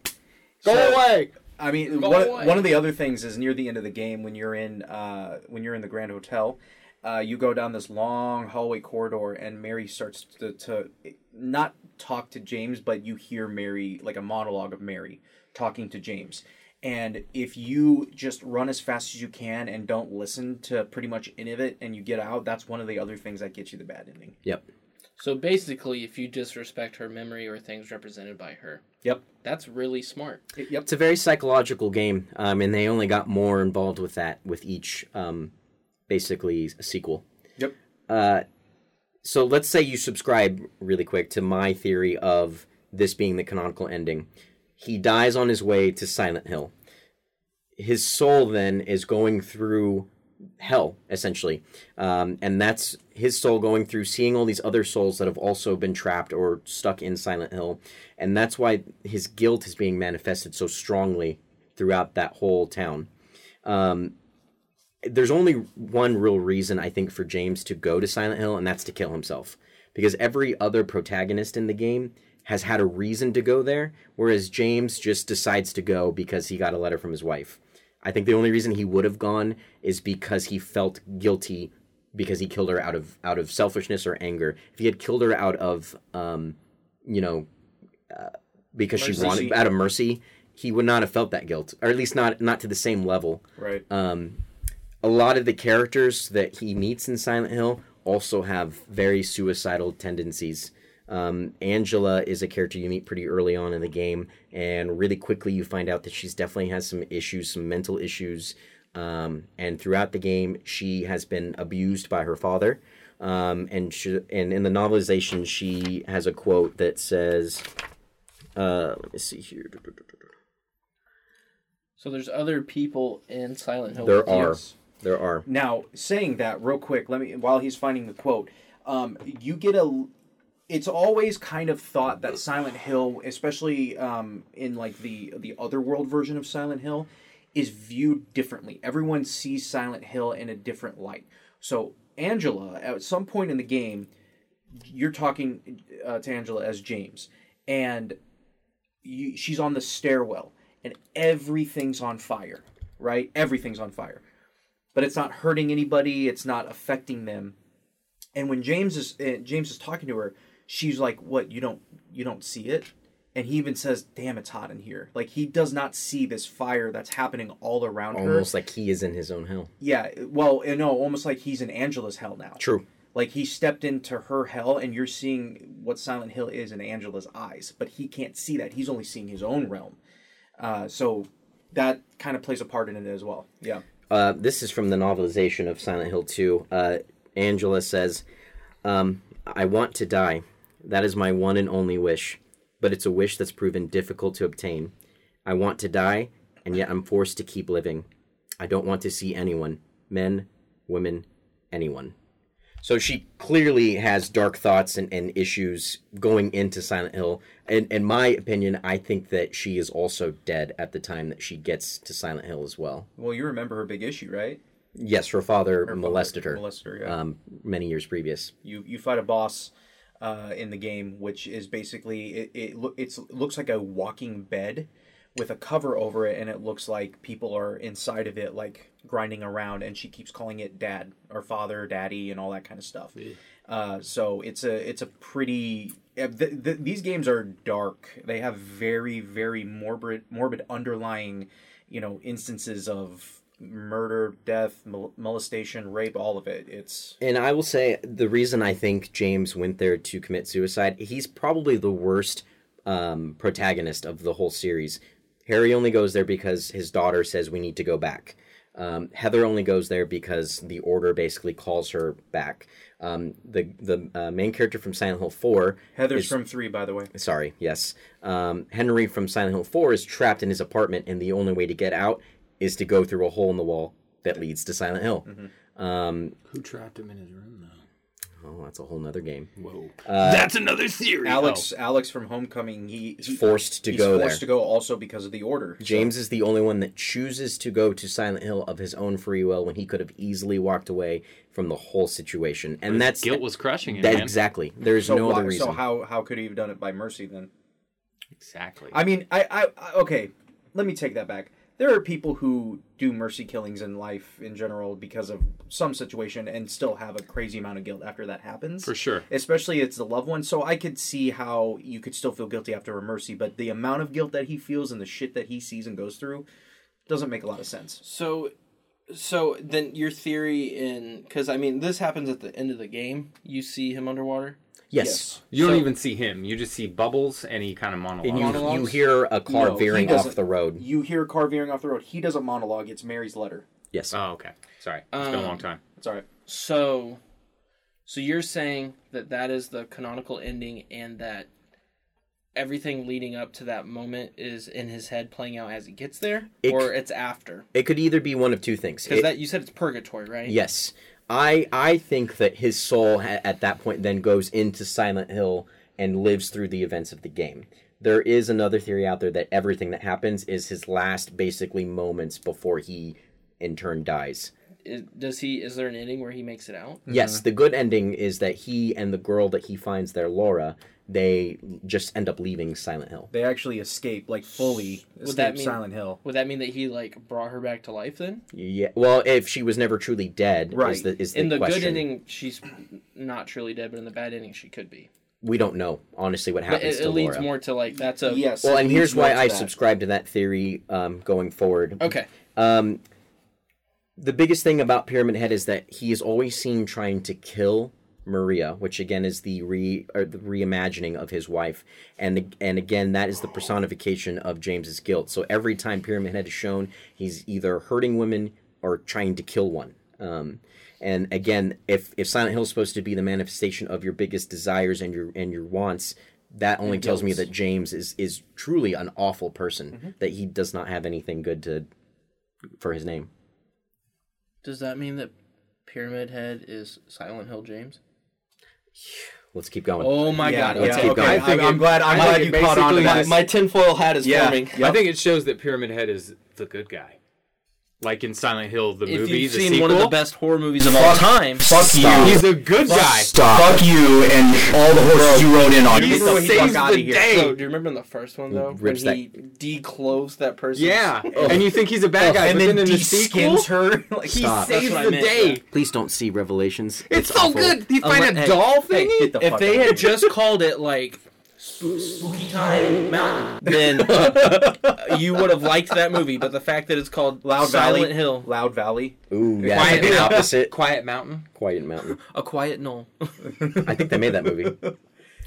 Go So- away." I mean, one, one of the other things is near the end of the game when you're in uh, when you're in the Grand Hotel, uh, you go down this long hallway corridor, and Mary starts to, to not talk to James, but you hear Mary like a monologue of Mary talking to James. And if you just run as fast as you can and don't listen to pretty much any of it, and you get out, that's one of the other things that gets you the bad ending. Yep. So basically, if you disrespect her memory or things represented by her, Yep. that's really smart. Yep. It's a very psychological game, um, and they only got more involved with that with each, um, basically, a sequel. Yep. Uh, so let's say you subscribe really quick to my theory of this being the canonical ending. He dies on his way to Silent Hill. His soul then is going through hell, essentially. Um, and that's his soul going through seeing all these other souls that have also been trapped or stuck in Silent Hill. And that's why his guilt is being manifested so strongly throughout that whole town. Um, there's only one real reason I think for James to go to Silent Hill, and that's to kill himself. Because every other protagonist in the game has had a reason to go there, whereas James just decides to go because he got a letter from his wife. I think the only reason he would have gone is because he felt guilty because he killed her out of out of selfishness or anger. If he had killed her out of, um, you know, uh, because she wanted out of mercy, he would not have felt that guilt, or at least not not to the same level Right. um, a lot of the characters that he meets in Silent Hill also have very suicidal tendencies. Um, Angela is a character you meet pretty early on in the game, and really quickly you find out that she's definitely has some issues, some mental issues. Um, and throughout the game, she has been abused by her father. Um, and she, and in the novelization, she has a quote that says, uh, "Let me see here." So there's other people in Silent Hill. There with are, Yes. there are. Now, saying that real quick, let me while he's finding the quote, um, you get a. It's always kind of thought that Silent Hill, especially um, in like the the otherworld version of Silent Hill, is viewed differently. Everyone sees Silent Hill in a different light. So Angela, at some point in the game, you're talking uh, to Angela as James, and you, she's on the stairwell, and everything's on fire. Right, everything's on fire but it's not hurting anybody. It's not affecting them. And when James is uh, James is talking to her, she's like, "What? You don't you don't see it?" And he even says, "Damn, it's hot in here." Like he does not see this fire that's happening all around her. Almost like he is in his own hell. Yeah, well, no, almost like he's in Angela's hell now. True. Like he stepped into her hell, and you're seeing what Silent Hill is in Angela's eyes, but he can't see that. He's only seeing his own realm. Uh, so that kind of plays a part in it as well. Yeah. Uh, this is from the novelization of Silent Hill 2. Uh, Angela says, um, I want to die. That is my one and only wish. But it's a wish that's proven difficult to obtain. I want to die, and yet I'm forced to keep living. I don't want to see anyone men, women, anyone. So she clearly has dark thoughts and, and issues going into Silent Hill. And in my opinion, I think that she is also dead at the time that she gets to Silent Hill as well. Well, you remember her big issue, right? Yes, her father Her molested father her Molested her. Yeah. um, many years previous. you you fight a boss uh, in the game, which is basically it. It, it's, it looks like a walking bed with a cover over it, and it looks like people are inside of it, like grinding around. And she keeps calling it dad or father, daddy, and all that kind of stuff. Uh, so it's a it's a pretty. uh, Th- th- these games are dark. They have very very morbid morbid underlying, you know, instances of murder, death, mol- molestation, rape, all of it. It's And I will say the reason I think James went there to commit suicide, he's probably the worst um, protagonist of the whole series. Harry only goes there because his daughter says we need to go back. Um, Heather only goes there because the Order basically calls her back. Um, the the uh, main character from Silent Hill Four, Heather's is- from three, by the way. sorry, yes, um, Henry from Silent Hill Four is trapped in his apartment, and the only way to get out is to go through a hole in the wall that leads to Silent Hill. Um, Who trapped him in his room though? oh, that's a whole nother game. Whoa, that's another theory. Alex, Alex from Homecoming, he, he Forced to he's go forced there. to go also because of the order. So- James is the only one that chooses to go to Silent Hill of his own free will when he could have easily walked away from the whole situation, and that's guilt was crushing him. that exactly. There's so no why- other reason. So how how could he have done it by mercy then? Exactly. I mean, I, I, I okay. Let me take that back. There are people who do mercy killings in life in general because of some situation and still have a crazy amount of guilt after that happens. For sure. Especially it's the loved one. So I could see how you could still feel guilty after a mercy, but the amount of guilt that he feels and the shit that he sees and goes through doesn't make a lot of sense. So, so then your theory in because I mean this happens at the end of the game. You see him underwater. Yes. You don't So- even see him. You just see bubbles, and he kind of monologues. And you, you Monologues? hear a car No, he veering off doesn't. the road. You hear a car veering off the road. He doesn't monologue. It's Mary's letter. Yes. Oh, okay. Sorry, it's been a Um, long time. It's all right. So, so you're saying that that is the canonical ending, and that everything leading up to that moment is in his head playing out as he gets there, It or c- it's after? It could either be one of two things. Because It- that you said it's purgatory, right? Yes. I I think that his soul ha- at that point then goes into Silent Hill and lives through the events of the game. There is another theory out there that everything that happens is his last basically moments before he in turn dies. Is, does he? Is there an ending where he makes it out? Yes, mm-hmm. the good ending is that he and the girl that he finds there, Laura, they just end up leaving Silent Hill. They actually escape, like fully escape that mean- Silent Hill. Would that mean that he like brought her back to life then? Yeah. Well, if she was never truly dead, Right. is the, is the in the question. good ending, she's not truly dead, but in the bad ending, she could be. we don't know honestly what But happens it, to it leads Laura. more to like that's a Yes. Well, and here's why I that. subscribe to that theory um, going forward. Okay. Um, the biggest thing about Pyramid Head is that he is always seen trying to kill Maria, which again is the re or the reimagining of his wife, and and again that is the personification of James's guilt. So every time Pyramid Head is shown, he's either hurting women or trying to kill one. Um, and again, if if Silent Hill is supposed to be the manifestation of your biggest desires and your and your wants, that only tells me that James is is truly an awful person. That he does not have anything good to for his name. Does that mean that Pyramid Head is Silent Hill James? Let's keep going. Oh my Yeah, god! Let's keep okay. going. I think I'm, I'm it- glad. I'm glad you caught on to basically- My, this. my tinfoil hat is Yeah. forming. I think it shows that Pyramid Head is the good guy. Like in Silent Hill, the If movie, you've the seen sequel, one of the best horror movies of all time, Fuck you. he's a good guy. Stop. Fuck you and all the horses you rode in on. He Get the saves fuck the day. Bro, do you remember in the first one though, when rips that- he declothes that person? Yeah, and you think he's a bad guy, and but then then in the sequel, de-skins her. Like, he Stop. saves That's what I the meant, day. yeah. Please don't see Revelations. It's, so awful. good. He find a doll hey, thingy. If they had just called it like Spooky Time Mountain, then uh, you would have liked that movie. But the fact that it's called Loud Silent Valley. Hill, Loud Valley. Ooh, yeah, Quiet the Mountain. opposite. Quiet Mountain. Quiet Mountain. A Quiet Knoll. I think they made that movie.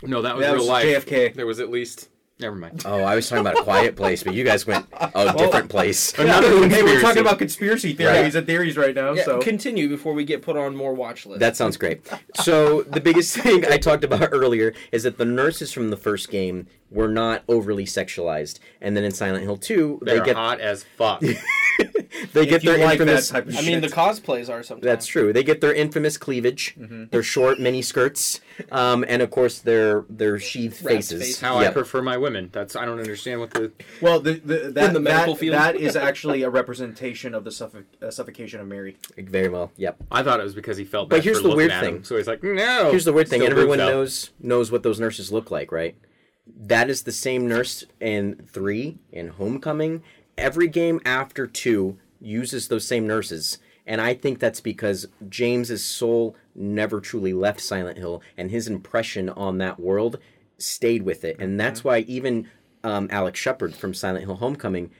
No, that was That real was life. JFK. There was at least. Never mind. Oh, I was talking about a quiet place, but you guys went a different place. Another hey, we're talking about conspiracy theories Right. and theories right now. Yeah, so continue before we get put on more watch lists. That sounds great. So the biggest thing I talked about earlier is that the nurses from the first game were not overly sexualized, and then in Silent Hill 2, They're they get hot as fuck. They get if you their like that infamous. type of I shit. mean, the cosplays are sometimes. That's true. They get their infamous cleavage, Mm-hmm. their short mini skirts, um, and of course their their sheathed faces. faces. How I prefer my women. That's I don't understand what the. well, the, the, that, the medical that, field. that is actually a representation of the suffo- uh, suffocation of Mary. Very well. Yep. I thought it was because he felt But bad here's for the weird thing. him. So he's like, no. Here's the weird thing: Still everyone boobs out. knows knows what those nurses look like, right? That is the same nurse in three in Homecoming. Every game after two uses those same nurses, and I think that's because James's soul never truly left Silent Hill, and his impression on that world stayed with it, and that's why even um, Alex Shepherd from Silent Hill Homecoming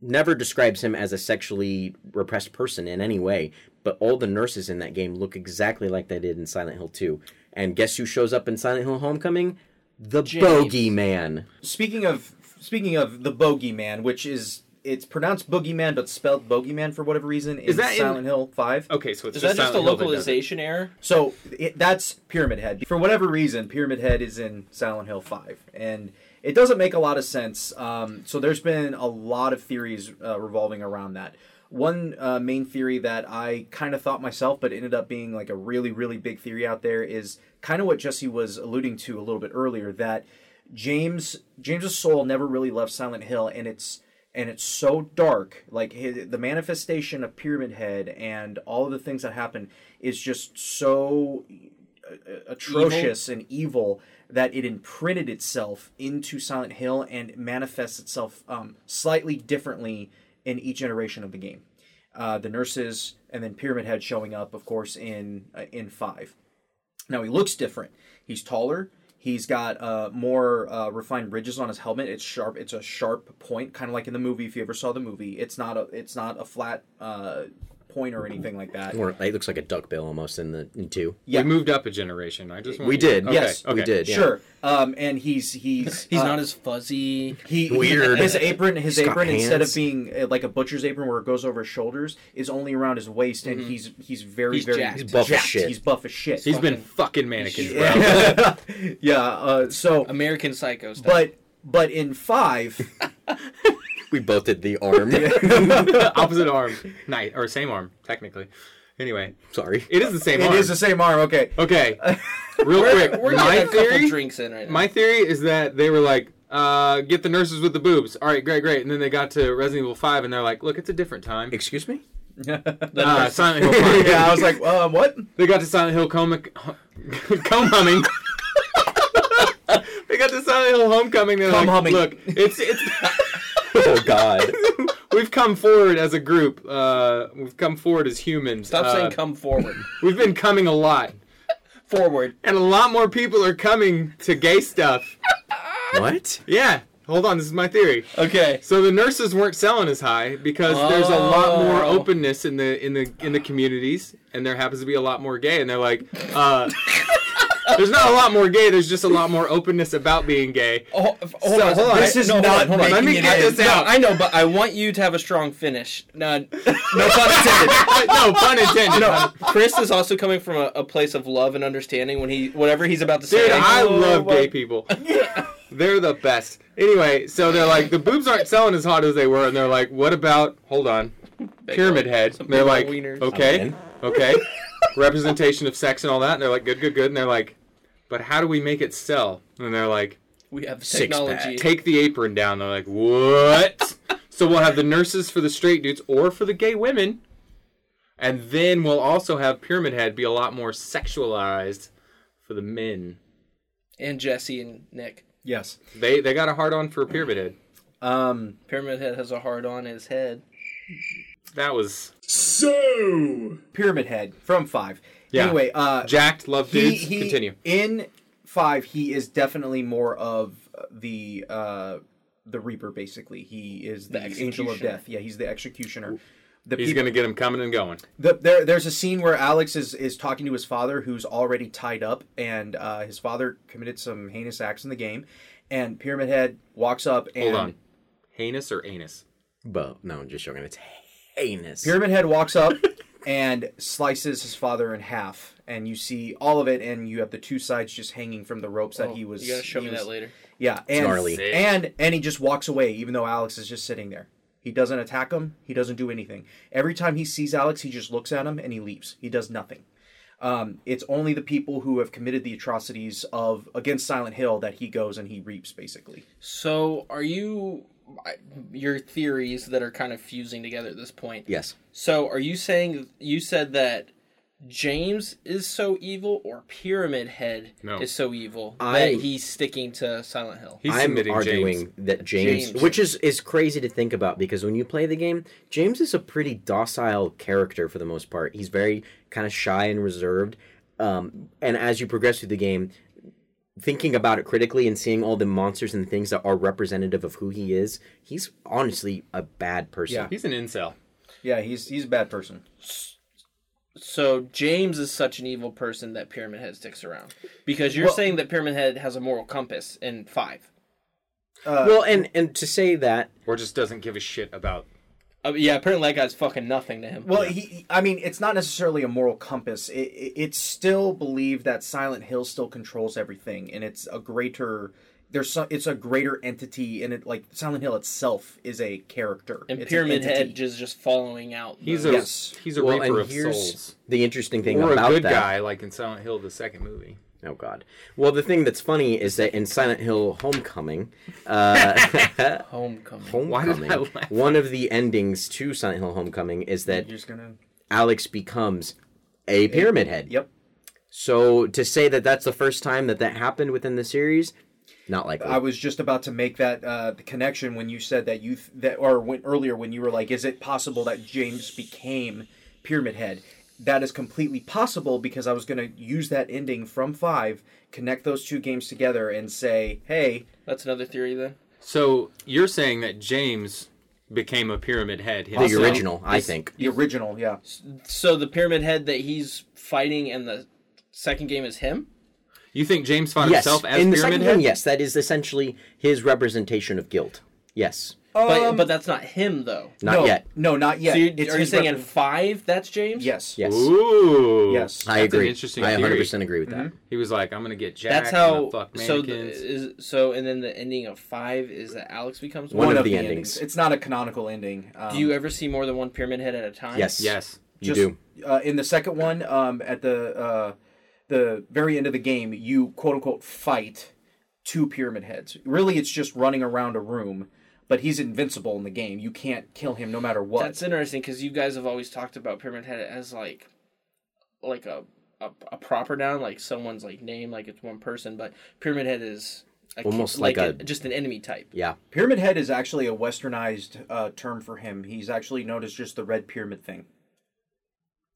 never describes him as a sexually repressed person in any way, but all the nurses in that game look exactly like they did in Silent Hill 2. And guess who shows up in Silent Hill Homecoming? The James. Bogeyman. Speaking of speaking of the bogeyman, which is it's pronounced boogeyman but spelled bogeyman for whatever reason in Is that in- Silent Hill Five. Okay, so it's Is just that just a Silent Hill that does it. localization error? So it, that's Pyramid Head. For whatever reason, Pyramid Head is in Silent Hill 5. And it doesn't make a lot of sense. Um, so there's been a lot of theories uh, revolving around that. One uh, main theory that I kind of thought myself, but ended up being like a really, really big theory out there is kind of what Jesse was alluding to a little bit earlier that James James's soul never really left Silent Hill, and it's and it's so dark. Like his, the manifestation of Pyramid Head and all of the things that happen is just so uh, atrocious and evil that it imprinted itself into Silent Hill and manifests itself um, slightly differently in each iteration of the game. Uh, the nurses and then Pyramid Head showing up, of course, in uh, in five. Now he looks different. He's taller. He's got uh, more uh, refined ridges on his helmet. It's sharp. It's a sharp point, kind of like in the movie. If you ever saw the movie, it's not a it's not a flat uh, point or anything like that. Or it looks like a duck bill almost in the in two. Yeah. We moved up a generation. I just We did. Okay, Yes, okay. we did. Yeah. Sure. Um, and he's he's He's uh, not as fuzzy. he Weird. His apron, his He's apron, instead of being uh, like a butcher's apron where it goes over his shoulders, is only around his waist, and he's he's very He's very jacked. He's buff as shit. He's buff as shit. He's been fucking mannequins, bro. yeah. yeah. Uh, so, American Psycho style. but but in five, We both did the arm. Opposite arm, night or same arm, technically. Anyway, Sorry. it is the same it arm. is the same arm. Okay. Okay, real we're, quick. we're my getting a couple theory, drinks in right now. my theory is that they were like, uh, get the nurses with the boobs. All right, great, great. And then they got to Resident Evil Five, and they're like, look, it's a different time. Excuse me? Uh, Silent Hill 5. yeah, I was like, um, what? They got to Silent Hill Coming, Comb Humming. they got to Silent Hill Homecoming. They're Come like, humming. look, it's it's. Oh God. we've come forward as a group. Uh, we've come forward as humans. Stop Uh, saying come forward. We've been coming a lot, forward. and a lot more people are coming to gay stuff. what? Yeah, hold on. This is my theory. Okay. So the nurses weren't selling as high because there's a lot more Oh. openness in the in the in the communities, and there happens to be a lot more gay, and they're like, uh, there's not a lot more gay. There's just a lot more openness about being gay. Oh, hold So, on. hold on. This is no, hold not on, hold on. Let me making get this in. out. I know, but I want you to have a strong finish. No, no pun intended. no pun intended. No, Chris is also coming from a, a place of love and understanding when he whatever he's about to say. Dude, I Oh, love what? gay people. They're the best. Anyway, so they're like, the boobs aren't selling as hot as they were, and they're like, what about, hold on, Big Pyramid Head? They're like, wieners. okay, I'm in. Okay, representation of sex and all that, and they're like, good, good, good, and they're like, but how do we make it sell? And they're like, We have the Six technology. take the apron down. They're like, what? so we'll have the nurses for the straight dudes or for the gay women, and then we'll also have Pyramid Head be a lot more sexualized for the men. and Jesse and Nick. Yes. They they got a hard on for Pyramid Head. Um, Pyramid Head has a hard on his head. That was So, Pyramid Head from five. Yeah. Anyway, uh, jacked. Love he, dudes. he Continue. in five. He is definitely more of the uh, the Reaper. Basically, he is the, The Angel of. Death. Yeah, he's the executioner. The He's gonna get him coming and going. The, there, there's a scene where Alex is, is talking to his father, who's already tied up, and uh, his father committed some heinous acts in the game. And Pyramid Head walks up and Hold on. Heinous or anus? But no, I'm just joking. It's heinous. Pyramid Head walks up and slices his father in half, and you see all of it, and you have the two sides just hanging from the ropes that he was. Oh, You gotta show he me was- that later. Yeah, and gnarly. Sick. and and he just walks away, even though Alex is just sitting there. He doesn't attack him. He doesn't do anything. Every time he sees Alex, he just looks at him and he leaves. He does nothing. Um, it's only the people who have committed the atrocities of against Silent Hill that he goes and he reaps, basically. So, are you I- your theories that are kind of fusing together at this point? Yes. So, are you saying you said that James is so evil, or Pyramid Head No. is so evil I- that he's sticking to Silent Hill? He's I'm arguing James. that James, James. which is is crazy to think about because when you play the game, James is a pretty docile character for the most part. He's very kind of shy and reserved. Um, and as you progress through the game, thinking about it critically and seeing all the monsters and things that are representative of who he is, he's honestly a bad person. Yeah. He's an incel. Yeah, he's he's a bad person. So James is such an evil person that Pyramid Head sticks around because you're Well- saying that Pyramid Head has a moral compass in five. Uh, well, and and to say that or just doesn't give a shit about. Uh, yeah, apparently that guy's fucking nothing to him. Well, he, I mean, it's not necessarily a moral compass. It, it, it's still believed that Silent Hill still controls everything, and it's a greater. There's some, it's a greater entity, and it like Silent Hill itself is a character. and It's Pyramid entity. Head just just following out. He's a Yes. he's a well, reaper of souls, the interesting thing or a about good that. guy like in Silent Hill, the second movie. Oh God. Well, the thing that's funny is that in Silent Hill Homecoming, uh, Homecoming. Why did I Homecoming, one of the endings to Silent Hill Homecoming is that gonna. Alex becomes a Pyramid Head. Yep. So to say that that's the first time that that happened within the series, not likely. I was just about to make that uh, the connection when you said that you th- that or when, earlier when you were like, is it possible that James became Pyramid Head? That is completely possible because I was going to use that ending from five, connect those two games together, and say, hey, That's another theory then. So you're saying that James became a pyramid head the original, I think. the original, yeah, So the Pyramid Head that he's fighting in the second game is him. You think James fought Yes, himself as in the pyramid second head? game, yes, that is essentially his representation of guilt. Yes, But but that's not him though. not no, yet. no, not yet. So you, It's are you his saying in repre- five that's James? yes, Yes, Ooh. Yes. I That's agree. An interesting I 100% agree with that. He was like, "I'm gonna get Jack. That's how. gonna fuck So the, mannequins." is so and then the ending of five is that Alex becomes One one. of the endings. It's not a canonical ending. Um, Do you ever see more than one Pyramid Head at a time? Yes, yes. you just, do. Uh, in the second one, um, at the uh, the very end of the game, you quote unquote fight two pyramid heads. Really, it's just running around a room, but he's invincible in the game. You can't kill him no matter what. That's interesting because you guys have always talked about Pyramid Head as like, like a, a a proper noun, like someone's like name, like it's one person. But Pyramid Head is a, Almost like a- just an enemy type. Yeah, pyramid head is actually a westernized uh, term for him. He's actually known as just the red pyramid thing.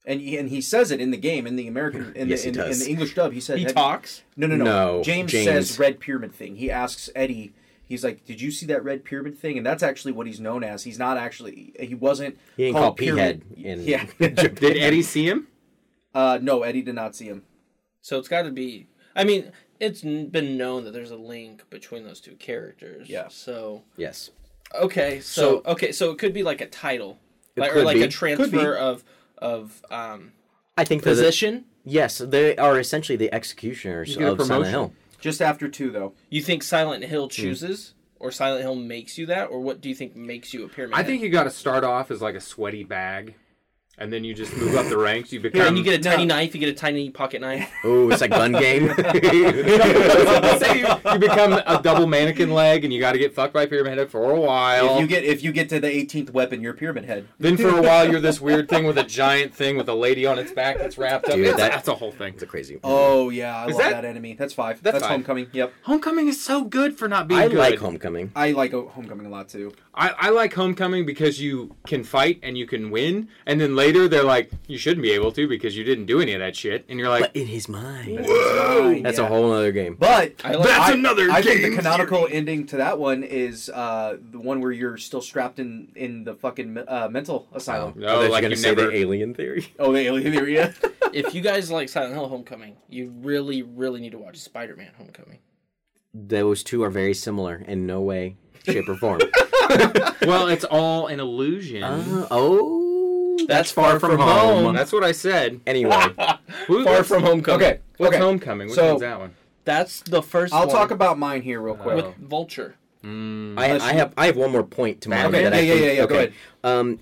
And he, and he says it in the game in the American in, Yes, the, he in, in the English dub. He says He talks. No, no, no. No, James, James. says red pyramid thing. He asks Eddie. He's like, "Did you see that red pyramid thing?" And that's actually what he's known as. He's not actually. He wasn't. He ain't called called P-head in- Yeah. Did Eddie see him? uh, no, Eddie did not see him. So it's got to be. I mean, it's been known that there's a link between those two characters. Yeah. So yes. okay, so, okay, so it could be like a title, like, or like be. a transfer of of um I think that position. yes, they are essentially the executioners You get of Silent. Hill. Just after two, though. You think Silent Hmm. Hill chooses, or Silent Hill makes you that, or what do you think makes you a pyramid? I head? think you got to start off as like a sweaty bag, and then you just move up the ranks. You become. and you get a tiny No. knife. You get a tiny pocket knife. Oh, it's a gun game. Say you, you become a double mannequin leg, and you got to get fucked by pyramid head for a while. If you get if you get to the 18th weapon, you're pyramid head. then for a while, you're this weird thing with a giant thing with a lady on its back that's wrapped up. Dude, It's- that- that's a whole thing. it's a crazy. Oh yeah, I Is love that- that, enemy. That's five. That's That's, five. Homecoming. Yep. Homecoming is so good for not being I good. like Homecoming. I like oh, Homecoming a lot too. I, I like Homecoming because you can fight and you can win, and then later they're like, you shouldn't be able to because you didn't do any of that shit, and you're like, But in his mind, Fine, that's yeah. a whole other game. But I like- That's I- another I think the game canonical ending to that one is uh, the one where you're still strapped in in the fucking uh, mental asylum. no, I thought you were like gonna you say never. the alien theory. Oh, the alien theory. Yeah. if you guys like Silent Hill Homecoming, you really, really need to watch Spider Man Homecoming. Those two are very similar in no way, shape, or form. well, it's all an illusion. Uh, oh, That's far from home. That's what I said. Anyway, Who, Far what's- from Homecoming. okay. What's okay. Homecoming? Which So- one's that one? That's the 1st I'll one talk about mine here real quick. with Vulture. I, I have I have one more point to mine. Okay, that I yeah, yeah, think- yeah, yeah, go okay. ahead. Um,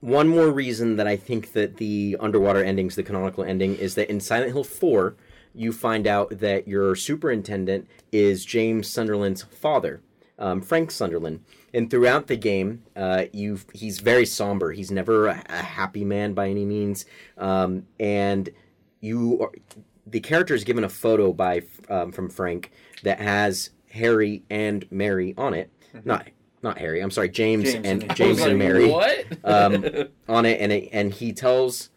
one more reason that I think that the underwater endings, the canonical ending, is that in Silent Hill Four, you find out that your superintendent is James Sunderland's father, um, Frank Sunderland. And throughout the game, uh, you he's very somber. He's never a, a happy man by any means. Um, and you are, the character is given a photo by um, from Frank that has Harry and Mary on it. Not not Harry. I'm sorry, James, James and and- James I and Mary What? um, on it, and it, and he tells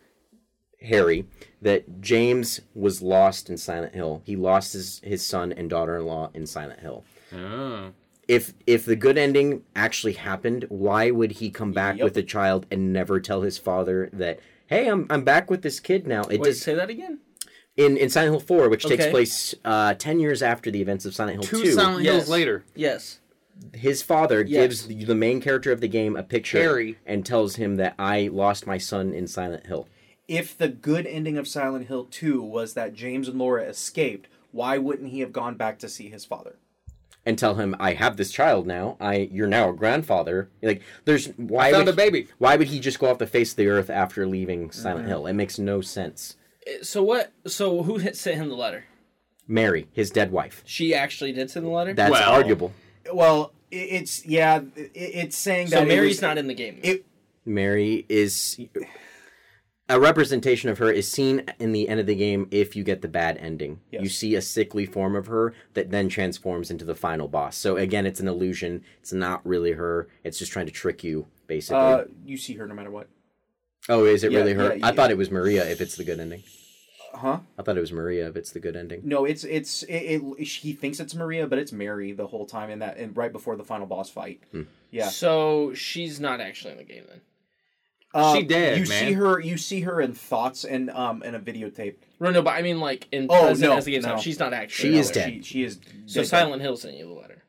Harry that James was lost in Silent Hill. He lost his his son and daughter-in-law in Silent Hill. Oh. If if the good ending actually happened, why would he come back Yep. with the child and never tell his father that? Hey, I'm I'm back with this kid now. It Wait, does say that again? in in Silent Hill Four, which takes place uh, ten years after the events of Silent Hill Two Two. Silent Yes. Hills later. Yes. his father Yes. gives the, the main character of the game a picture Harry. and tells him that I lost my son in Silent Hill. If the good ending of Silent Hill 2 was that James and Laura escaped, why wouldn't he have gone back to see his father? And tell him I have this child now. I you're now a grandfather. Like there's why found would a baby. Why would he just go off the face of the earth after leaving Mm-hmm. Silent Hill? It makes no sense. So what? So who hit, sent him the letter? Mary, his dead wife. She actually did send the letter. That's Well- arguable. Well, it's yeah, it's saying that so it Mary's was- not in the game. It, Mary is a representation of her is seen in the end of the game if you get the bad ending. Yes. You see a sickly form of her that then transforms into the final boss. So again, it's an illusion. It's not really her. It's just trying to trick you, basically. uh, you see her no matter what. oh, is it yeah, really her? yeah, I yeah. thought it was Maria if it's the good ending. Huh? I thought it was Maria if it's the good ending. No, it's it's it, it. He thinks it's Maria, but it's Mary the whole time in that and right before the final boss fight. Hmm. Yeah. So she's not actually in the game then. Uh, She dead, You man. see her. You see her in thoughts and um in a videotape. No, no, but I mean like in Oh, present no, as the game's no. out, she's not actually. She is the dead. She, she is. So dead. Silent Hill sent you the letter.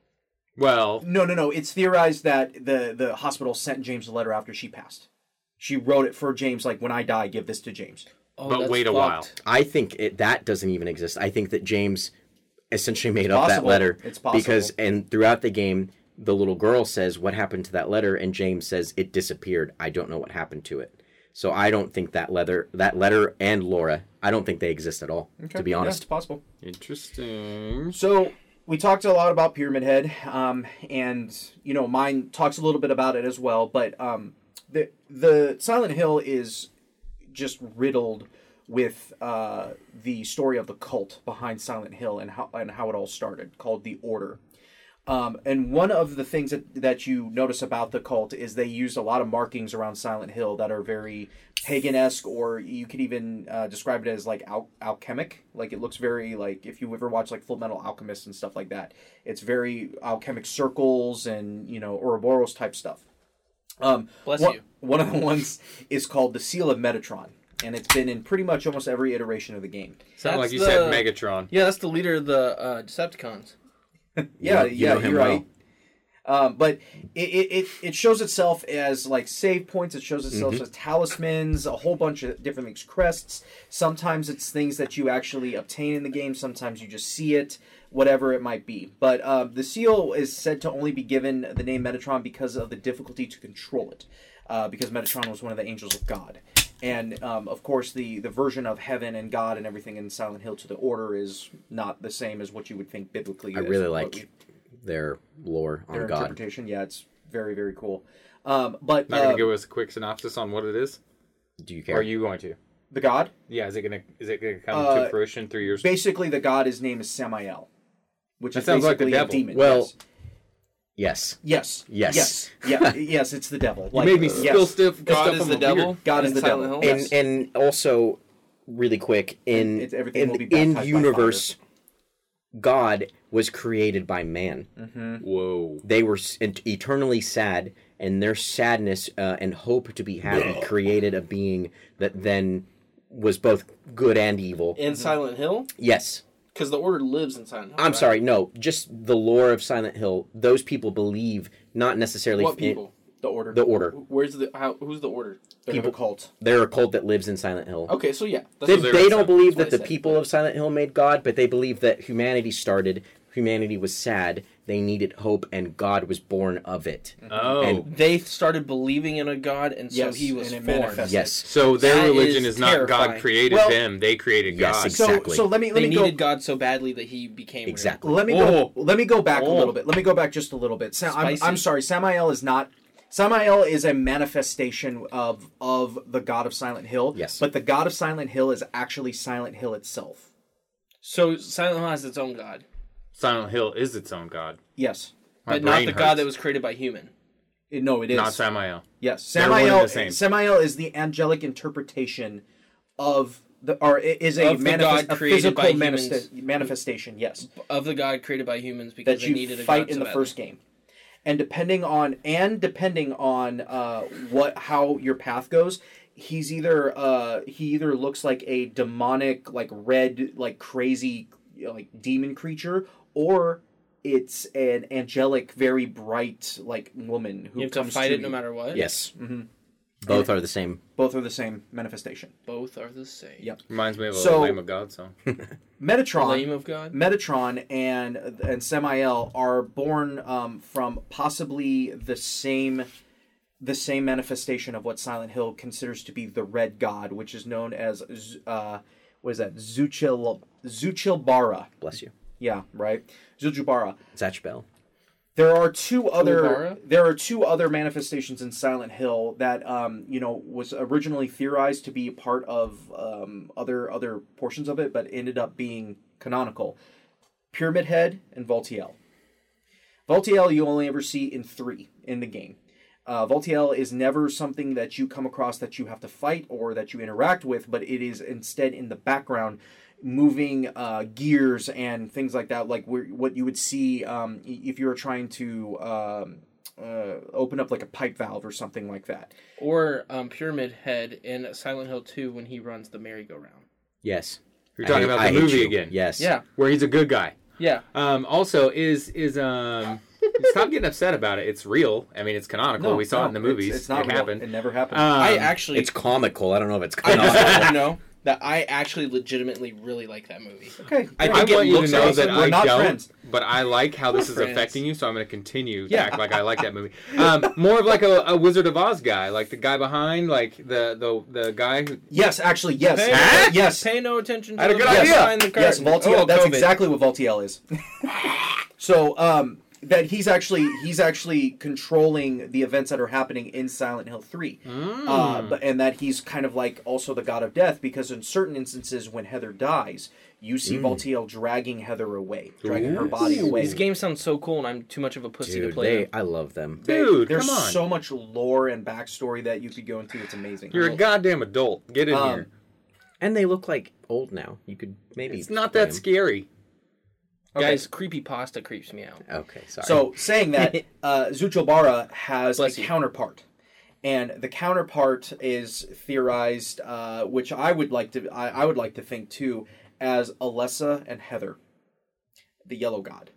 Well, No, no, no. It's theorized that the the hospital sent James the letter after she passed. She wrote it for James, like when I die, give this to James. Oh, But wait a while. I think it, that doesn't even exist. I think that James essentially made up that letter It's possible. because and throughout the game the little girl says what happened to that letter and James says it disappeared. I don't know what happened to it. So I don't think that letter that letter and Laura, I don't think they exist at all to be Yeah, honest. it's possible. interesting. So we talked a lot about Pyramid Head, um, and you know mine talks a little bit about it as well. But um, the the Silent Hill is just riddled with uh, the story of the cult behind Silent Hill and how and how it all started, called the Order. Um, and one of the things that, that you notice about the cult is they used a lot of markings around Silent Hill that are very pagan esque, or you could even uh, describe it as like al- alchemic. Like it looks very like if you ever watch like Full Metal Alchemist and stuff like that. It's very alchemic circles and you know Ouroboros type stuff. Um, Bless one, you. One of the ones is called the Seal of Metatron, and it's been in pretty much almost every iteration of the game. Sound like you the- said Megatron. Yeah, that's the leader of the uh, Decepticons. Yeah, You yeah, you're well. right. Um, but it, it, it, shows itself as like save points. It shows itself Mm-hmm. as talismans, a whole bunch of different things, crests. Sometimes it's things that you actually obtain in the game. Sometimes you just see it, whatever it might be. But um, the seal is said to only be given the name Metatron because of the difficulty to control it. Uh, because Metatron was one of the angels of God. And um, of course, the, the version of heaven and God and everything in Silent Hill to the Order is not the same as what you would think biblically. I is really like we- their lore on their God. interpretation. Yeah, it's very very cool. Um, but Not uh, gonna give us a quick synopsis on what it is. Do you Or care? are you going to? the god, Yeah, is it gonna is it gonna come Uh, to fruition through your? basically the god, his name is Samael, which That is sounds like the basically a devil. demon. Well, yes. Yes, Yes. yes, yes, yeah, yes. It's the devil. You made me yes. spill stuff. God stuff is the devil. beard. God is the Silent devil. Hill? And Yes. and also really quick in it's- everything in, will be in universe God was created by man. Whoa. They were eternally sad, and their sadness uh, and hope to be happy created a being that then was both good and evil. In Silent Hill? Yes. Because the Order lives in Silent Hill. I'm right? sorry, no, just the lore of Silent Hill. Those people believe, not necessarily What in- people? The order. the order. Where's the how? Who's the Order? They're people- a cult. They're a cult that lives in Silent Hill. Okay, so yeah, that's They, what they're they in don't believe that the said, people but- of Silent Hill made God, but they believe that humanity started, humanity was sad, they needed hope, and God was born of it. Oh. And- They started believing in a god, and so Yes, he was and it born. manifested. Yes. so their That religion is is, not God created Well- them; they created Yes, God. exactly. So so let me let They me go. needed God so badly that he became real. Exactly. Let me go. Oh. Let me go back a Oh. little bit. Let me go back just a little bit. Sa- I'm, I'm sorry. Samael is not. Samael is a manifestation of of the god of Silent Hill. Yes. But the god of Silent Hill is actually Silent Hill itself. So Silent Hill has its own god, Silent Hill is its own God. Yes. My but not brain the god hurts. that was created by human. It- no, it is. Not Samael. Yes, They're one and Samael. the same. Samael is the angelic interpretation of the, or i- is a, Of the manifest, God a created physical by manifesta- humans. manifestation. Yes, Of the god created by humans because that they needed you a fight god in so the badly. first game, and depending on and depending on uh, what how your path goes, he's either uh, he either looks like a demonic like red like crazy you know, like demon creature or it's an angelic, very bright like woman who You have to fight to it no matter what. Yes. Both are the same. Both are the same manifestation. Both are the same. Yep. Reminds me of a So- Lamb of God song. Metatron. Lamb of God. Metatron and and Samael are born um, from possibly the same the same manifestation of what Silent Hill considers to be the Red God, which is known as uh, what is that Zuchil Xuchilbara. Bless you. Yeah, right. Xuchilbara. Zatch Bell. There are two other Tulbara? there are two other manifestations in Silent Hill that um, you know was originally theorized to be part of um, other other portions of it, but ended up being canonical. Pyramid Head and Valtiel. Valtiel you only ever see in three in the game. Uh, Valtiel is never something that you come across that you have to fight or that you interact with, but it is instead in the background, moving uh, gears and things like that, like where, what you would see um, if you were trying to um, uh, open up like a pipe valve or something like that. Or um, Pyramid Head in Silent Hill 2 when he runs the merry-go-round. Yes. You're talking I- about the hate movie you. again. Yes. Yeah. Where he's a good guy. Yeah. Um, also, is is um, stop getting upset about it. It's real. I mean, it's canonical. we saw it in the movies. It's, not it real. happened. It never happened. Um, I actually It's comical. I don't know if it's I just canonical. want to know that I actually legitimately really like that movie. okay. I I think it want you to looks know awesome. that We're I not don't, friends. but I like how this is friends. affecting you, so I'm going to continue to Yeah. act like I like that movie. Um, more of like a, a Wizard of Oz guy, like the guy behind, like the the the guy. Who, Yes, actually, yes, Pay, Uh, yes. Pay no attention to I had a good idea. behind the Yes, curtain. Valtiel. Oh, that's COVID. exactly what Valtiel is. so, um, that he's actually he's actually controlling the events that are happening in Silent Hill Three, Hmm. uh, but and that he's kind of like also the god of death because in certain instances when Heather dies, you see Valtiel dragging Heather away, dragging her body away. These games sound so cool, and I'm too much of a pussy to play. they, them. I love them. They- Dude, there's come on. so much lore and backstory that you could go into. It's amazing. You're a goddamn adult. Get in Um, here. And they look like old now. You could maybe. It's not that that 'em. scary. Okay. Guys, creepy pasta creeps me out. Okay, sorry. So saying that, uh, Xuchilbara has Bless a you. counterpart, and the counterpart is theorized, uh, which I would like to, I, I would like to think too, as Alessa and Heather, the Yellow God.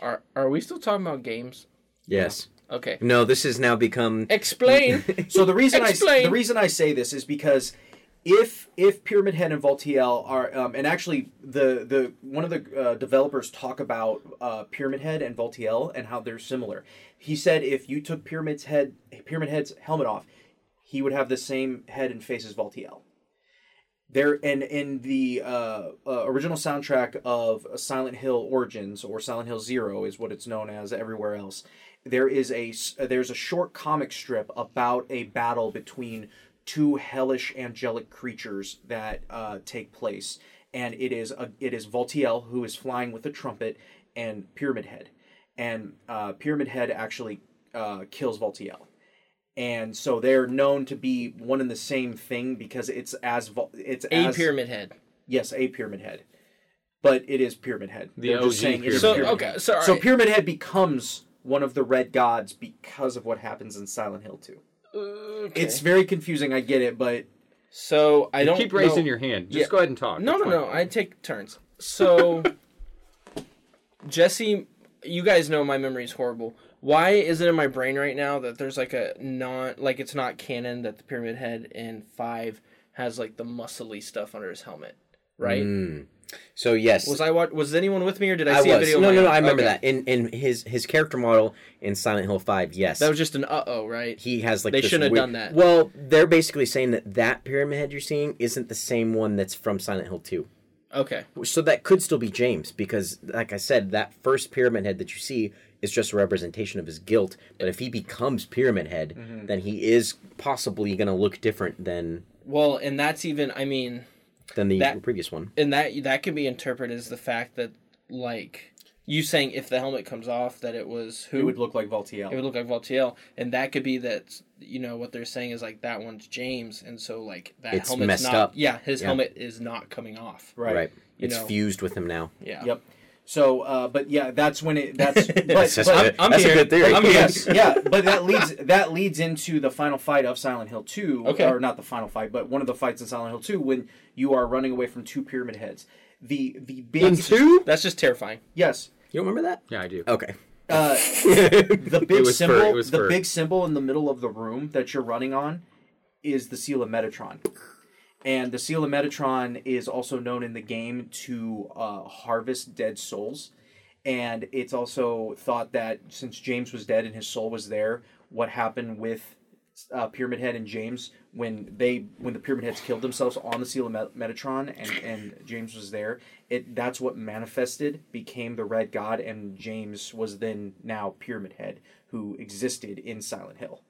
Are Are we still talking about games? yes. Okay. No, this has now become. Explain. So the reason I Explain. the reason I say this is because if if Pyramid Head and Valtiel are um, and actually the the one of the uh, developers talk about uh, Pyramid Head and Valtiel and how they're similar. He said if you took Pyramid's head Pyramid Head's helmet off, he would have the same head and face as Valtiel. There and in the uh, uh, original soundtrack of Silent Hill Origins or Silent Hill Zero is what it's known as everywhere else. There is a uh, there's a short comic strip about a battle between two hellish angelic creatures that uh, take place, and it is a, it is Valtiel who is flying with a trumpet and Pyramid Head, and uh, Pyramid Head actually uh, kills Valtiel and so they're known to be one and the same thing because it's as it's A as, pyramid head. Yes, a pyramid head, but it is pyramid head. The They're just OG saying it is So Pyramid pyramid okay, head. so, So alright. pyramid head becomes one of the red gods because of what happens in Silent Hill 2. Okay. It's very confusing. I get it, but so I don't Keep raising know- your hand. Just Yeah. go ahead and talk. No, It's no, fine. no. I take turns. So, Jesse, you guys know my memory is horrible. Why is it in my brain right now that there's like a non, like it's not canon that the Pyramid Head in five has like the muscly stuff under his helmet, right? Mm. So yes, Was I what? Was anyone with me, or did I, I see a video? No, no, no. I remember Okay. that in in his his character model in Silent Hill Five. Yes, That was just an uh oh, right? he has like They shouldn't have done that. Well, they're basically saying that that pyramid head you're seeing isn't the same one that's from Silent Hill Two. Okay. So that could still be James because, like I said, that first pyramid head that you see is just a representation of his guilt. But if he becomes pyramid head, Mm-hmm. then he is possibly going to look different than Well, and that's even. I mean, than the That- previous one. and that that can be interpreted as the fact that like you saying if the helmet comes off that it was who it would look like Valtiel. it would look like Valtiel, and that could be that you know what they're saying is like that one's James, and so like that It's helmet's messed not. up. Yeah, his Yeah. helmet is not coming off. right. right. It's know. fused with him now. Yeah. Yep. So, uh, but yeah, that's when it. That's but, That's, just but- good. I'm That's here. a good theory. I'm yes, yeah, but that leads that leads into the final fight of Silent Hill Two, Okay. or not the final fight, but one of the fights in Silent Hill Two when you are running away from two pyramid heads. The the big In two? That's just terrifying. yes, You remember that? Yeah, I do. Okay. Uh, the big symbol, it was the fur. big symbol in the middle of the room that you're running on, is the seal of Metatron. And the seal of Metatron is also known in the game to uh, harvest dead souls. And it's also thought that since James was dead and his soul was there, what happened with uh, Pyramid Head and James when they when the Pyramid Heads killed themselves on the seal of Met- Metatron and, and James was there, it that's what manifested became the Red God and James was then now Pyramid Head who existed in Silent Hill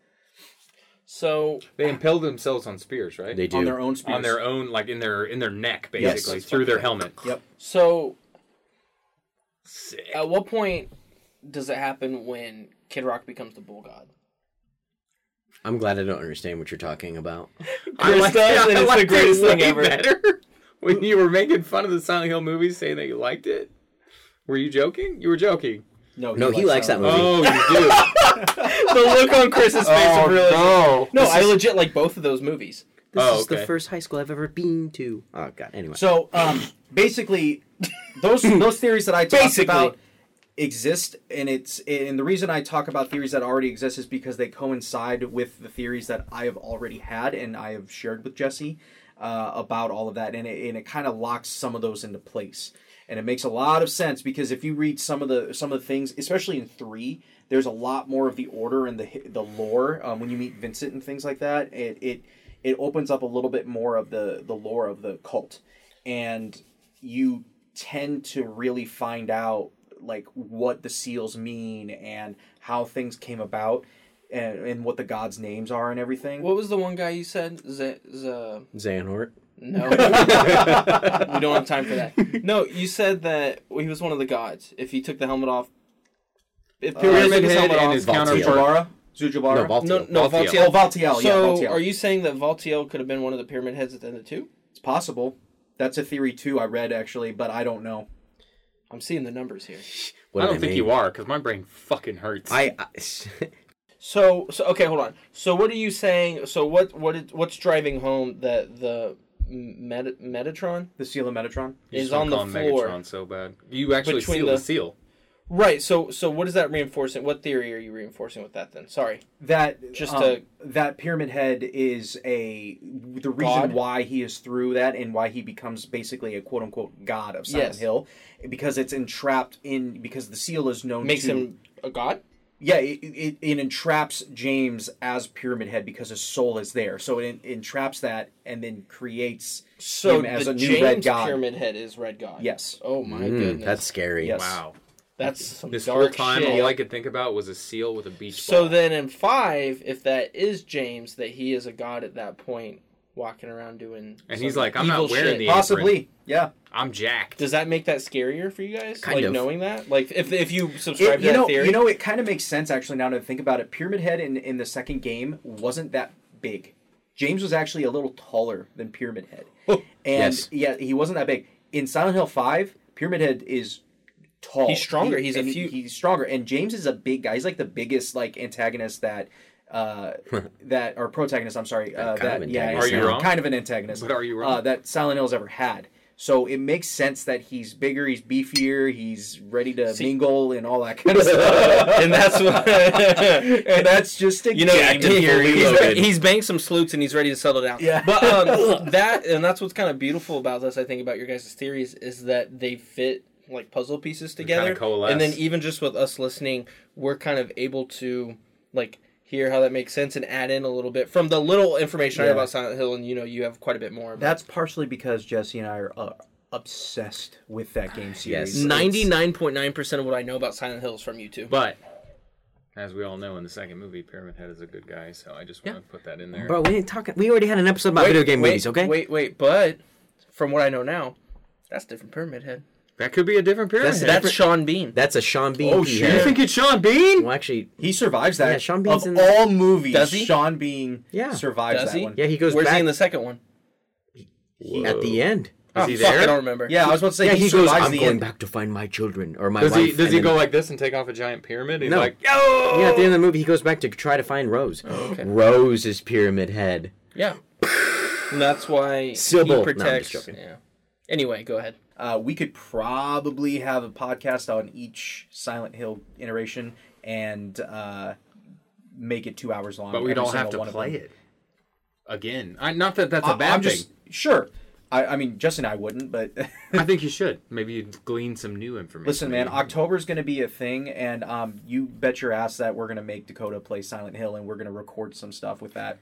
So They impaled themselves on spears, right? They do. on their own spears. on their own, like in their in their neck, Yes. basically through their helmet. Yep. so Sick. at what point does it happen when Kid Rock becomes the bull god? I'm glad I don't understand what you're talking about. I Kris does, and I it's the liked it greatest thing ever. better when you were making fun of the Silent Hill movies, saying that you liked it. Were you joking? You were joking. No, No, he likes that movie. Oh, you do. the look on Kris's face oh, of realizing. no. No, I legit like both of those movies. This Oh, is the first high school I've ever been to. Oh god. Anyway. So um, basically, those those theories that I talked Basically. about exist, and it's and the reason I talk about theories that already exist is because they coincide with the theories that I have already had and I have shared with Jesse uh, about all of that, and it, and it kind of locks some of those into place. And it makes a lot of sense because if you read some of the some of the things, especially in three, there's a lot more of the order and the the lore. Um, when you meet Vincent and things like that, it it it opens up a little bit more of the the lore of the cult, and you tend to really find out like what the seals mean and how things came about and, and what the gods names are and everything What was the one guy you said? Z- Z- Xehanort. No, we don't have time for that. No, you said that he was one of the gods. If he took the helmet off, if uh, Pyramid Pyramid took his Head helmet and off, his Valtiel. counterpart. Zujabara Zujabara No, Valtiel. no, no, Valtiel. Valtiel. oh Valtiel So, yeah Valtiel are you saying that Valtiel could have been one of the Pyramid Heads at the end of two? it's possible that's a theory too I read actually but I don't know I'm seeing the numbers here. What I do don't they think mean? you are, because my brain fucking hurts. I, I So, so okay, hold on. So, what are you saying? So, what what is, what's driving home that the Met- Metatron the seal of Metatron You is wanna on the call him floor? Megatron so bad. You actually Between sealed the- the seal. Right. So, so what is that reinforcing? What theory are you reinforcing with that? Then, sorry. that Just um, to- that pyramid head is a the reason God? why he is through that and why he becomes basically a quote unquote god of Silent Yes. Hill because it's entrapped in because the seal is known Makes to him a god. Yeah it, it, it entraps James as pyramid head because his soul is there so it, entraps that and then creates So him as a new James red god Pyramid Head is Red God. yes Oh my Mm, goodness. that's scary. Yes. Wow. that's some This dark whole time, shit. all I could think about was a seal with a beach So ball. then in five, if that is James, that he is a god at that point, walking around doing. And he's like, "I'm not wearing shit. the- possibly yeah I'm jacked. Does that make that scarier for you guys? Kind like of. knowing that, like if if you subscribe It- to you that know, theory, you know, it kind of makes sense actually now to think about it. Pyramid Head in, in the second game wasn't that big. James was actually a little taller than Pyramid Head, oh. and Yes. yeah, he wasn't that big. In Silent Hill Five, Pyramid Head is tall. He's stronger. He- He's a and he- few- He's stronger, and James is a big guy. He's like the biggest like antagonist that. Uh, that or protagonist, I'm sorry. Uh, kind of that yeah, antagonist. Are you wrong? Kind of an antagonist. But are you wrong? Uh, that Silent Hill's ever had. So it makes sense that he's bigger, he's beefier, he's ready to See- mingle and all that kind of stuff. and that's what and that's just a you know. game Jacked and he- fully he's, loaded. he's banked some sleuts and he's ready to settle down. Yeah. but um, that and that's what's kind of beautiful about this. I think about your guys' theories is that they fit like puzzle pieces together, coalesce. and then even just with us listening, we're kind of able to like hear how that makes sense and add in a little bit from the little information I have about Silent Hill, and you know you have quite a bit more. About That's partially because Jesse and I are uh, obsessed with that game series. Yes. Ninety nine point nine percent of what I know about Silent Hill is from you two. But as we all know, in the second movie, Pyramid Head is a good guy. So I just want to put that in there. Bro, we didn't talk. We already had an episode about video game wait, movies. Okay. Wait, wait, but from what I know now, that's different Pyramid Head. That could be a different Pyramid That's- That's Sean Bean. That's a Sean Bean. oh shit! You think it's Sean Bean? Well, actually, He survives that. Yeah, Sean Bean's of in- all movies. Does he? Sean Bean Yeah. survives Does that he? one. yeah, he goes Where's back he in the second one? at the end. Oh, he fuck. I don't remember. Yeah, I was about to say Yeah, he, he goes. survives I'm the going end. back to find my children or my Does wife. he does and he then- go like this and take off a giant pyramid? He's No. like, yo. Yeah, at the end of the oh! movie, he goes back to try to find Rose. Oh, okay. Rose is Pyramid Head. Yeah. And that's why Sybil. No, he I'm protects. just joking. Yeah. Anyway, go ahead. Uh, we could probably have a podcast on each Silent Hill iteration and uh, make it two hours long. But we every don't have to one play it again. I, not that that's a I- bad I'm thing. just sure. I, I mean, Justin and I wouldn't, but I think you should. Maybe you'd glean some new information. listen, man, Maybe. October's going to be a thing, and um, you bet your ass that we're going to make Dakota play Silent Hill, and we're going to record some stuff with that.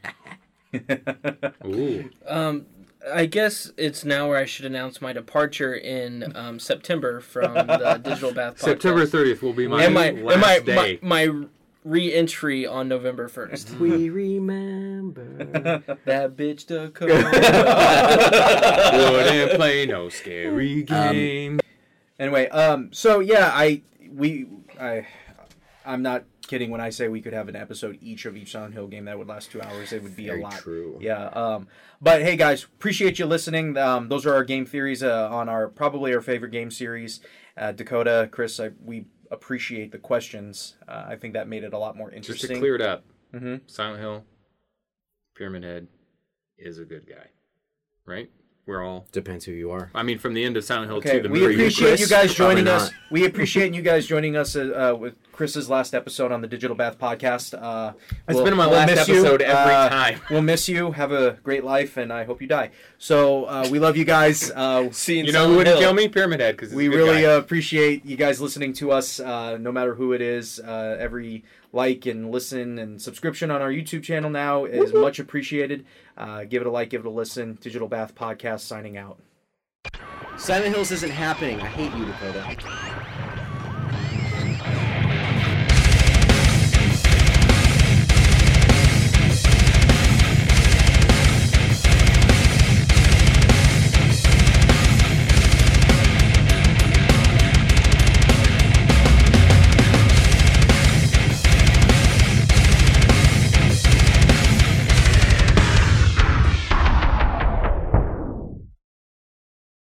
Ooh. Um, I guess it's now where I should announce my departure in um, September from the Digital Bath podcast. September 30th will be my and my last and my, day. my my re-entry on November first. We remember. that bitch Dakota. Wouldn't play no scary game. Anyway, um, so yeah, I we I I'm not kidding when I say we could have an episode each of each Silent Hill game that would last two hours. It would be Very a lot. true. Yeah. Um, but hey, guys, appreciate you listening. Um, those are our game theories uh, on our probably our favorite game series. Uh, Dakota, Kris, I, we appreciate the questions. Uh, I think that made it a lot more interesting. Just to clear it up, Mhm. Silent Hill, Pyramid Head is a good guy, right? We're all. Depends who you are. I mean, from the end of Silent Hill Okay, to the we movie. appreciate Kris? you guys joining us. We appreciate you guys joining us uh, uh, with Kris's last episode on the Digital Bath podcast. Uh, It's we'll- been my we'll last miss you. episode every Uh, time. We'll miss you. Have a great life, and I hope you die. So uh, we love you guys. Uh, See You know who wouldn't kill me? Pyramid Head, because we really uh, appreciate you guys listening to us, uh, no matter who it is. Uh, every like and listen and subscription on our YouTube channel now is much appreciated. Uh, give it a like, give it a listen. Digital Bath Podcast signing out. Silent Hills isn't happening. I hate you, Dakota.